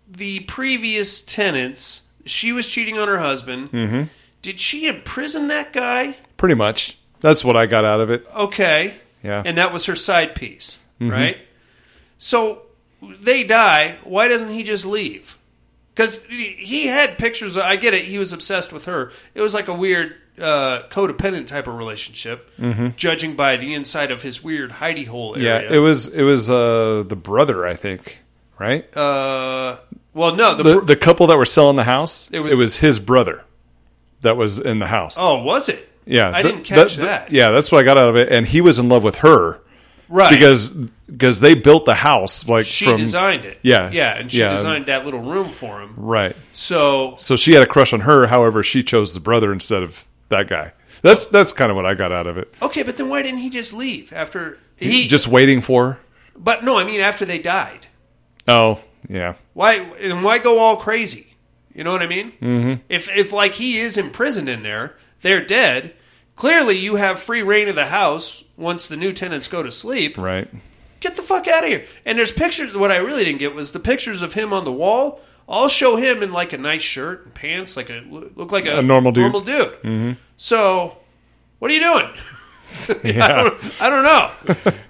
the previous tenants, she was cheating on her husband? hmm Did she imprison that guy? Pretty much. That's what I got out of it. Okay. Yeah. And that was her side piece, Mhm. right? So they die. Why doesn't he just leave? Because he had pictures. Of, I get it. He was obsessed with her. It was like a weird uh, codependent type of relationship, Mhm. judging by the inside of his weird hidey hole Yeah, it was it was uh, the brother, I think, right? Uh, well, no, the, The the couple that were selling the house, It was, it was- was, his brother that was in the house. oh, was it? yeah, I th- didn't catch th- that. Yeah, that's what I got out of it, and he was in love with her, Right. Because because they built the house like She from- designed it. Yeah, yeah, and she yeah, designed that little room for him. right. So So she had a crush on her. However, she chose the brother instead of that guy. That's that's kind of what I got out of it. okay, but then why didn't he just leave after he? just waiting for her. but no, I mean after they died. Oh, yeah. Why and why go all crazy? You know what I mean? Mhm. If if like he is imprisoned in there, they're dead. Clearly, you have free rein of the house once the new tenants go to sleep. Right. Get the fuck out of here. And there's pictures. What I really didn't get was the pictures of him on the wall. I'll show him in like a nice shirt and pants, like a look like a, A normal dude. Normal dude. hmm So, what are you doing? [laughs] I, Yeah. don't, I don't know.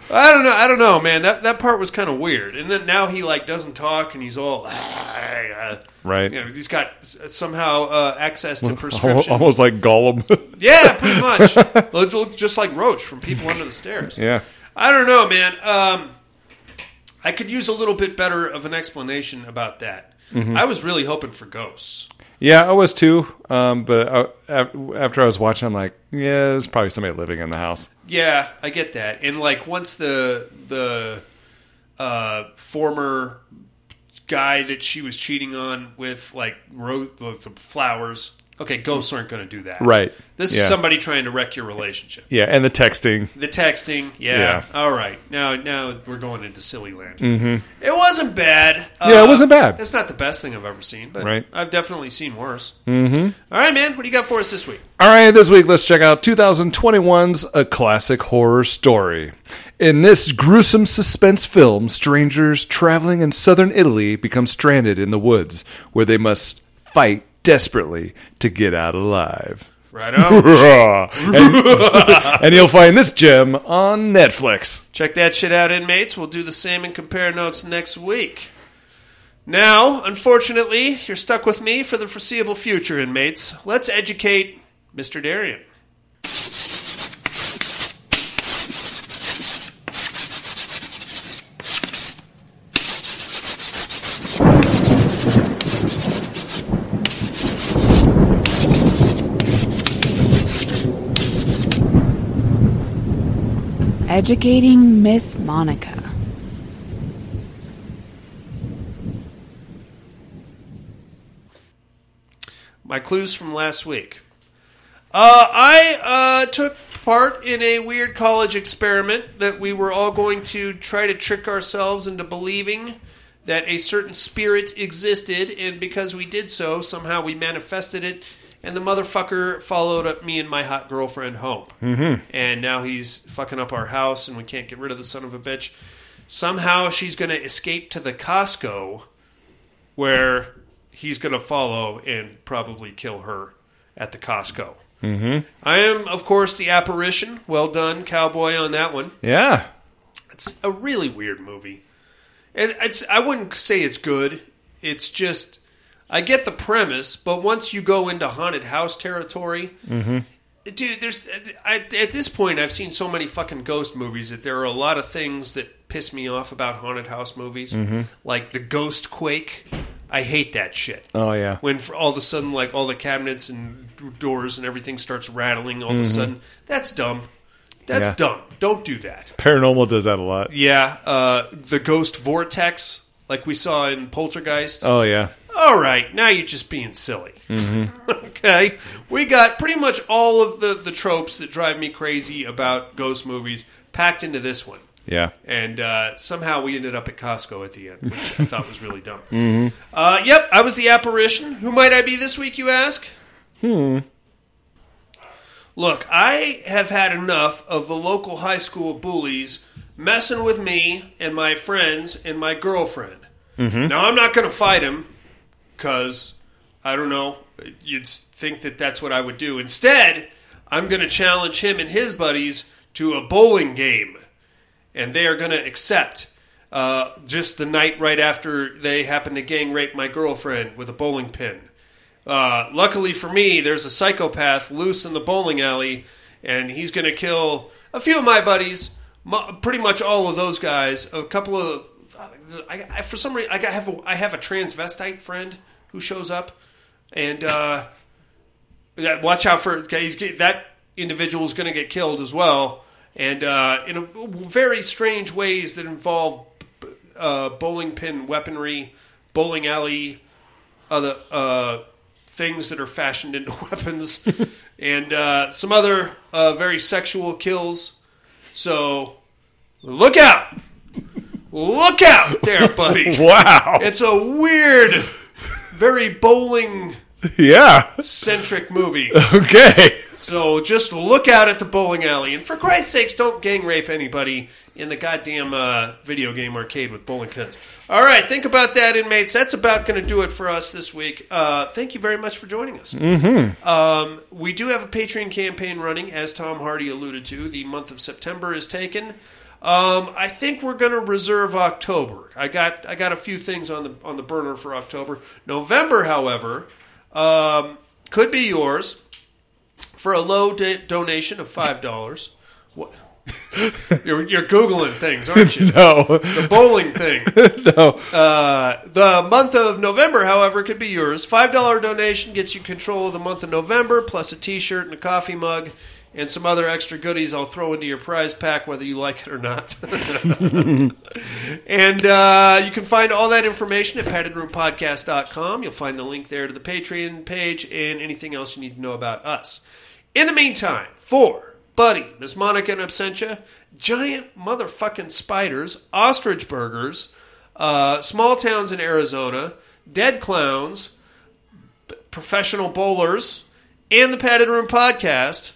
I don't know. I don't know, man. That that part was kind of weird. And then now he like doesn't talk, and he's all [sighs] Right. You know, he's got somehow uh, access to [laughs] prescription. Almost like Gollum. [laughs] Yeah, pretty much. Well, it looks just like Roach from People Under the Stairs. Yeah. I don't know, man. Um, I could use a little bit better of an explanation about that. Mhm. I was really hoping for ghosts. yeah, I was too. Um, but I, after I was watching, I'm like, yeah, there's probably somebody living in the house. Yeah, I get that. And like once the the uh, former guy that she was cheating on with like wrote the, the flowers. Okay, ghosts aren't going to do that. Right. This Yeah. is somebody trying to wreck your relationship. Yeah, and the texting. The texting, yeah. Yeah. All right, now now we're going into silly land. Mhm. It wasn't bad. Yeah, it wasn't bad. It's not the best thing I've ever seen, but Right. I've definitely seen worse. Mm-hmm. All right, man. What do you got for us this week? All right, this week let's check out 2021's A Classic Horror Story. In this gruesome suspense film, strangers traveling in southern Italy become stranded in the woods where they must fight desperately to get out alive. Right [laughs] on. and, [laughs] and you'll find this gem on Netflix. Check that shit out, inmates. We'll do the same and compare notes next week. Now, unfortunately, you're stuck with me for the foreseeable future, inmates. Let's educate Mr. Darien. Educating Miss Monica. My clues from last week. Uh, I uh, took part in a weird college experiment that we were all going to try to trick ourselves into believing that a certain spirit existed, and because we did so, somehow we manifested it, and the motherfucker followed up me and my hot girlfriend home. Mhm. And now he's fucking up our house, and we can't get rid of the son of a bitch. Somehow she's going to escape to the Costco where he's going to follow and probably kill her at the Costco. Mm-hmm. I am, of course, the apparition. Well done, cowboy, on that one. Yeah. It's a really weird movie. It, it's I wouldn't say it's good. It's just I get the premise, but once you go into haunted house territory, Mm-hmm. dude, there's I, at this point I've seen so many fucking ghost movies that there are a lot of things that piss me off about haunted house movies, Mhm. like the Ghost Quake. I hate that shit. Oh, yeah. When for all of a sudden, like all the cabinets and doors and everything starts rattling, all of a Mhm. sudden, that's dumb. That's Yeah. dumb. Don't do that. Paranormal does that a lot. Yeah, uh, the ghost vortex, like we saw in Poltergeist. Oh, yeah. All right, now you're just being silly. Mm-hmm. [laughs] okay, we got pretty much all of the the tropes that drive me crazy about ghost movies packed into this one. Yeah. And uh, somehow we ended up at Costco at the end, which I thought was really dumb. [laughs] Mhm. Uh, yep, I was the apparition. Who might I be this week, you ask? Hmm. Look, I have had enough of the local high school bullies messing with me and my friends and my girlfriend. Mhm. Now, I'm not going to fight him because, I don't know, you'd think that that's what I would do. Instead, I'm going to challenge him and his buddies to a bowling game. And they are going to accept uh, just the night right after they happen to gang rape my girlfriend with a bowling pin. Uh, luckily for me, there's a psychopath loose in the bowling alley, and he's going to kill a few of my buddies, pretty much all of those guys. A couple of, I, I, for some reason, I have a, I have a transvestite friend who shows up, and uh, watch out for that individual is going to get killed as well, and uh, in a, very strange ways that involve uh, bowling pin weaponry, bowling alley, other uh, things that are fashioned into [laughs] weapons, and uh, some other uh, very sexual kills. So look out! Look out there, buddy! [laughs] Wow. It's a weird, very bowling Yeah. centric movie. Okay. So just look out at the bowling alley, and for Christ's sakes, don't gang rape anybody in the goddamn uh, video game arcade with bowling pins. All right, think about that, inmates. That's about going to do it for us this week. Uh, thank you very much for joining us. Mhm. Um, we do have a Patreon campaign running, as Tom Hardy alluded to. The month of September is taken. Um, I think we're going to reserve October. I got I got a few things on the on the burner for October. November, however, um, could be yours for a low da- donation of five dollars. What? [laughs] you're, you're googling things, aren't you? [laughs] No. The bowling thing. [laughs] no. Uh, the month of November, however, could be yours. Five dollar donation gets you control of the month of November, plus a T-shirt and a coffee mug, and some other extra goodies I'll throw into your prize pack, whether you like it or not. [laughs] and uh, you can find all that information at paddedroompodcast.com. You'll find the link there to the Patreon page and anything else you need to know about us. In the meantime, for Buddy, Miss Monica and Absentia, giant motherfucking spiders, ostrich burgers, uh, small towns in Arizona, dead clowns, professional bowlers, and the Padded Room podcast.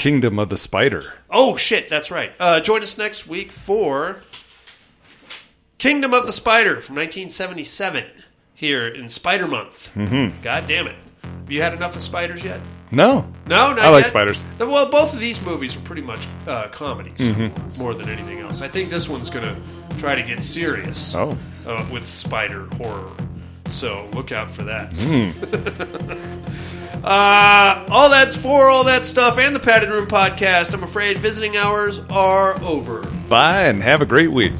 Kingdom of the Spider. Oh shit, that's right. Uh, join us next week for Kingdom of the Spider from 1977 here in Spider Month. Mhm. God damn it! Have you had enough of spiders yet? No. No, not I like yet? spiders. Well, both of these movies were pretty much uh, comedies Mhm. more than anything else. I think this one's going to try to get serious Oh. uh, with spider horror. So look out for that. [laughs] uh, all that's for all that stuff and the Padded Room podcast. I'm afraid visiting hours are over. Bye and have a great week.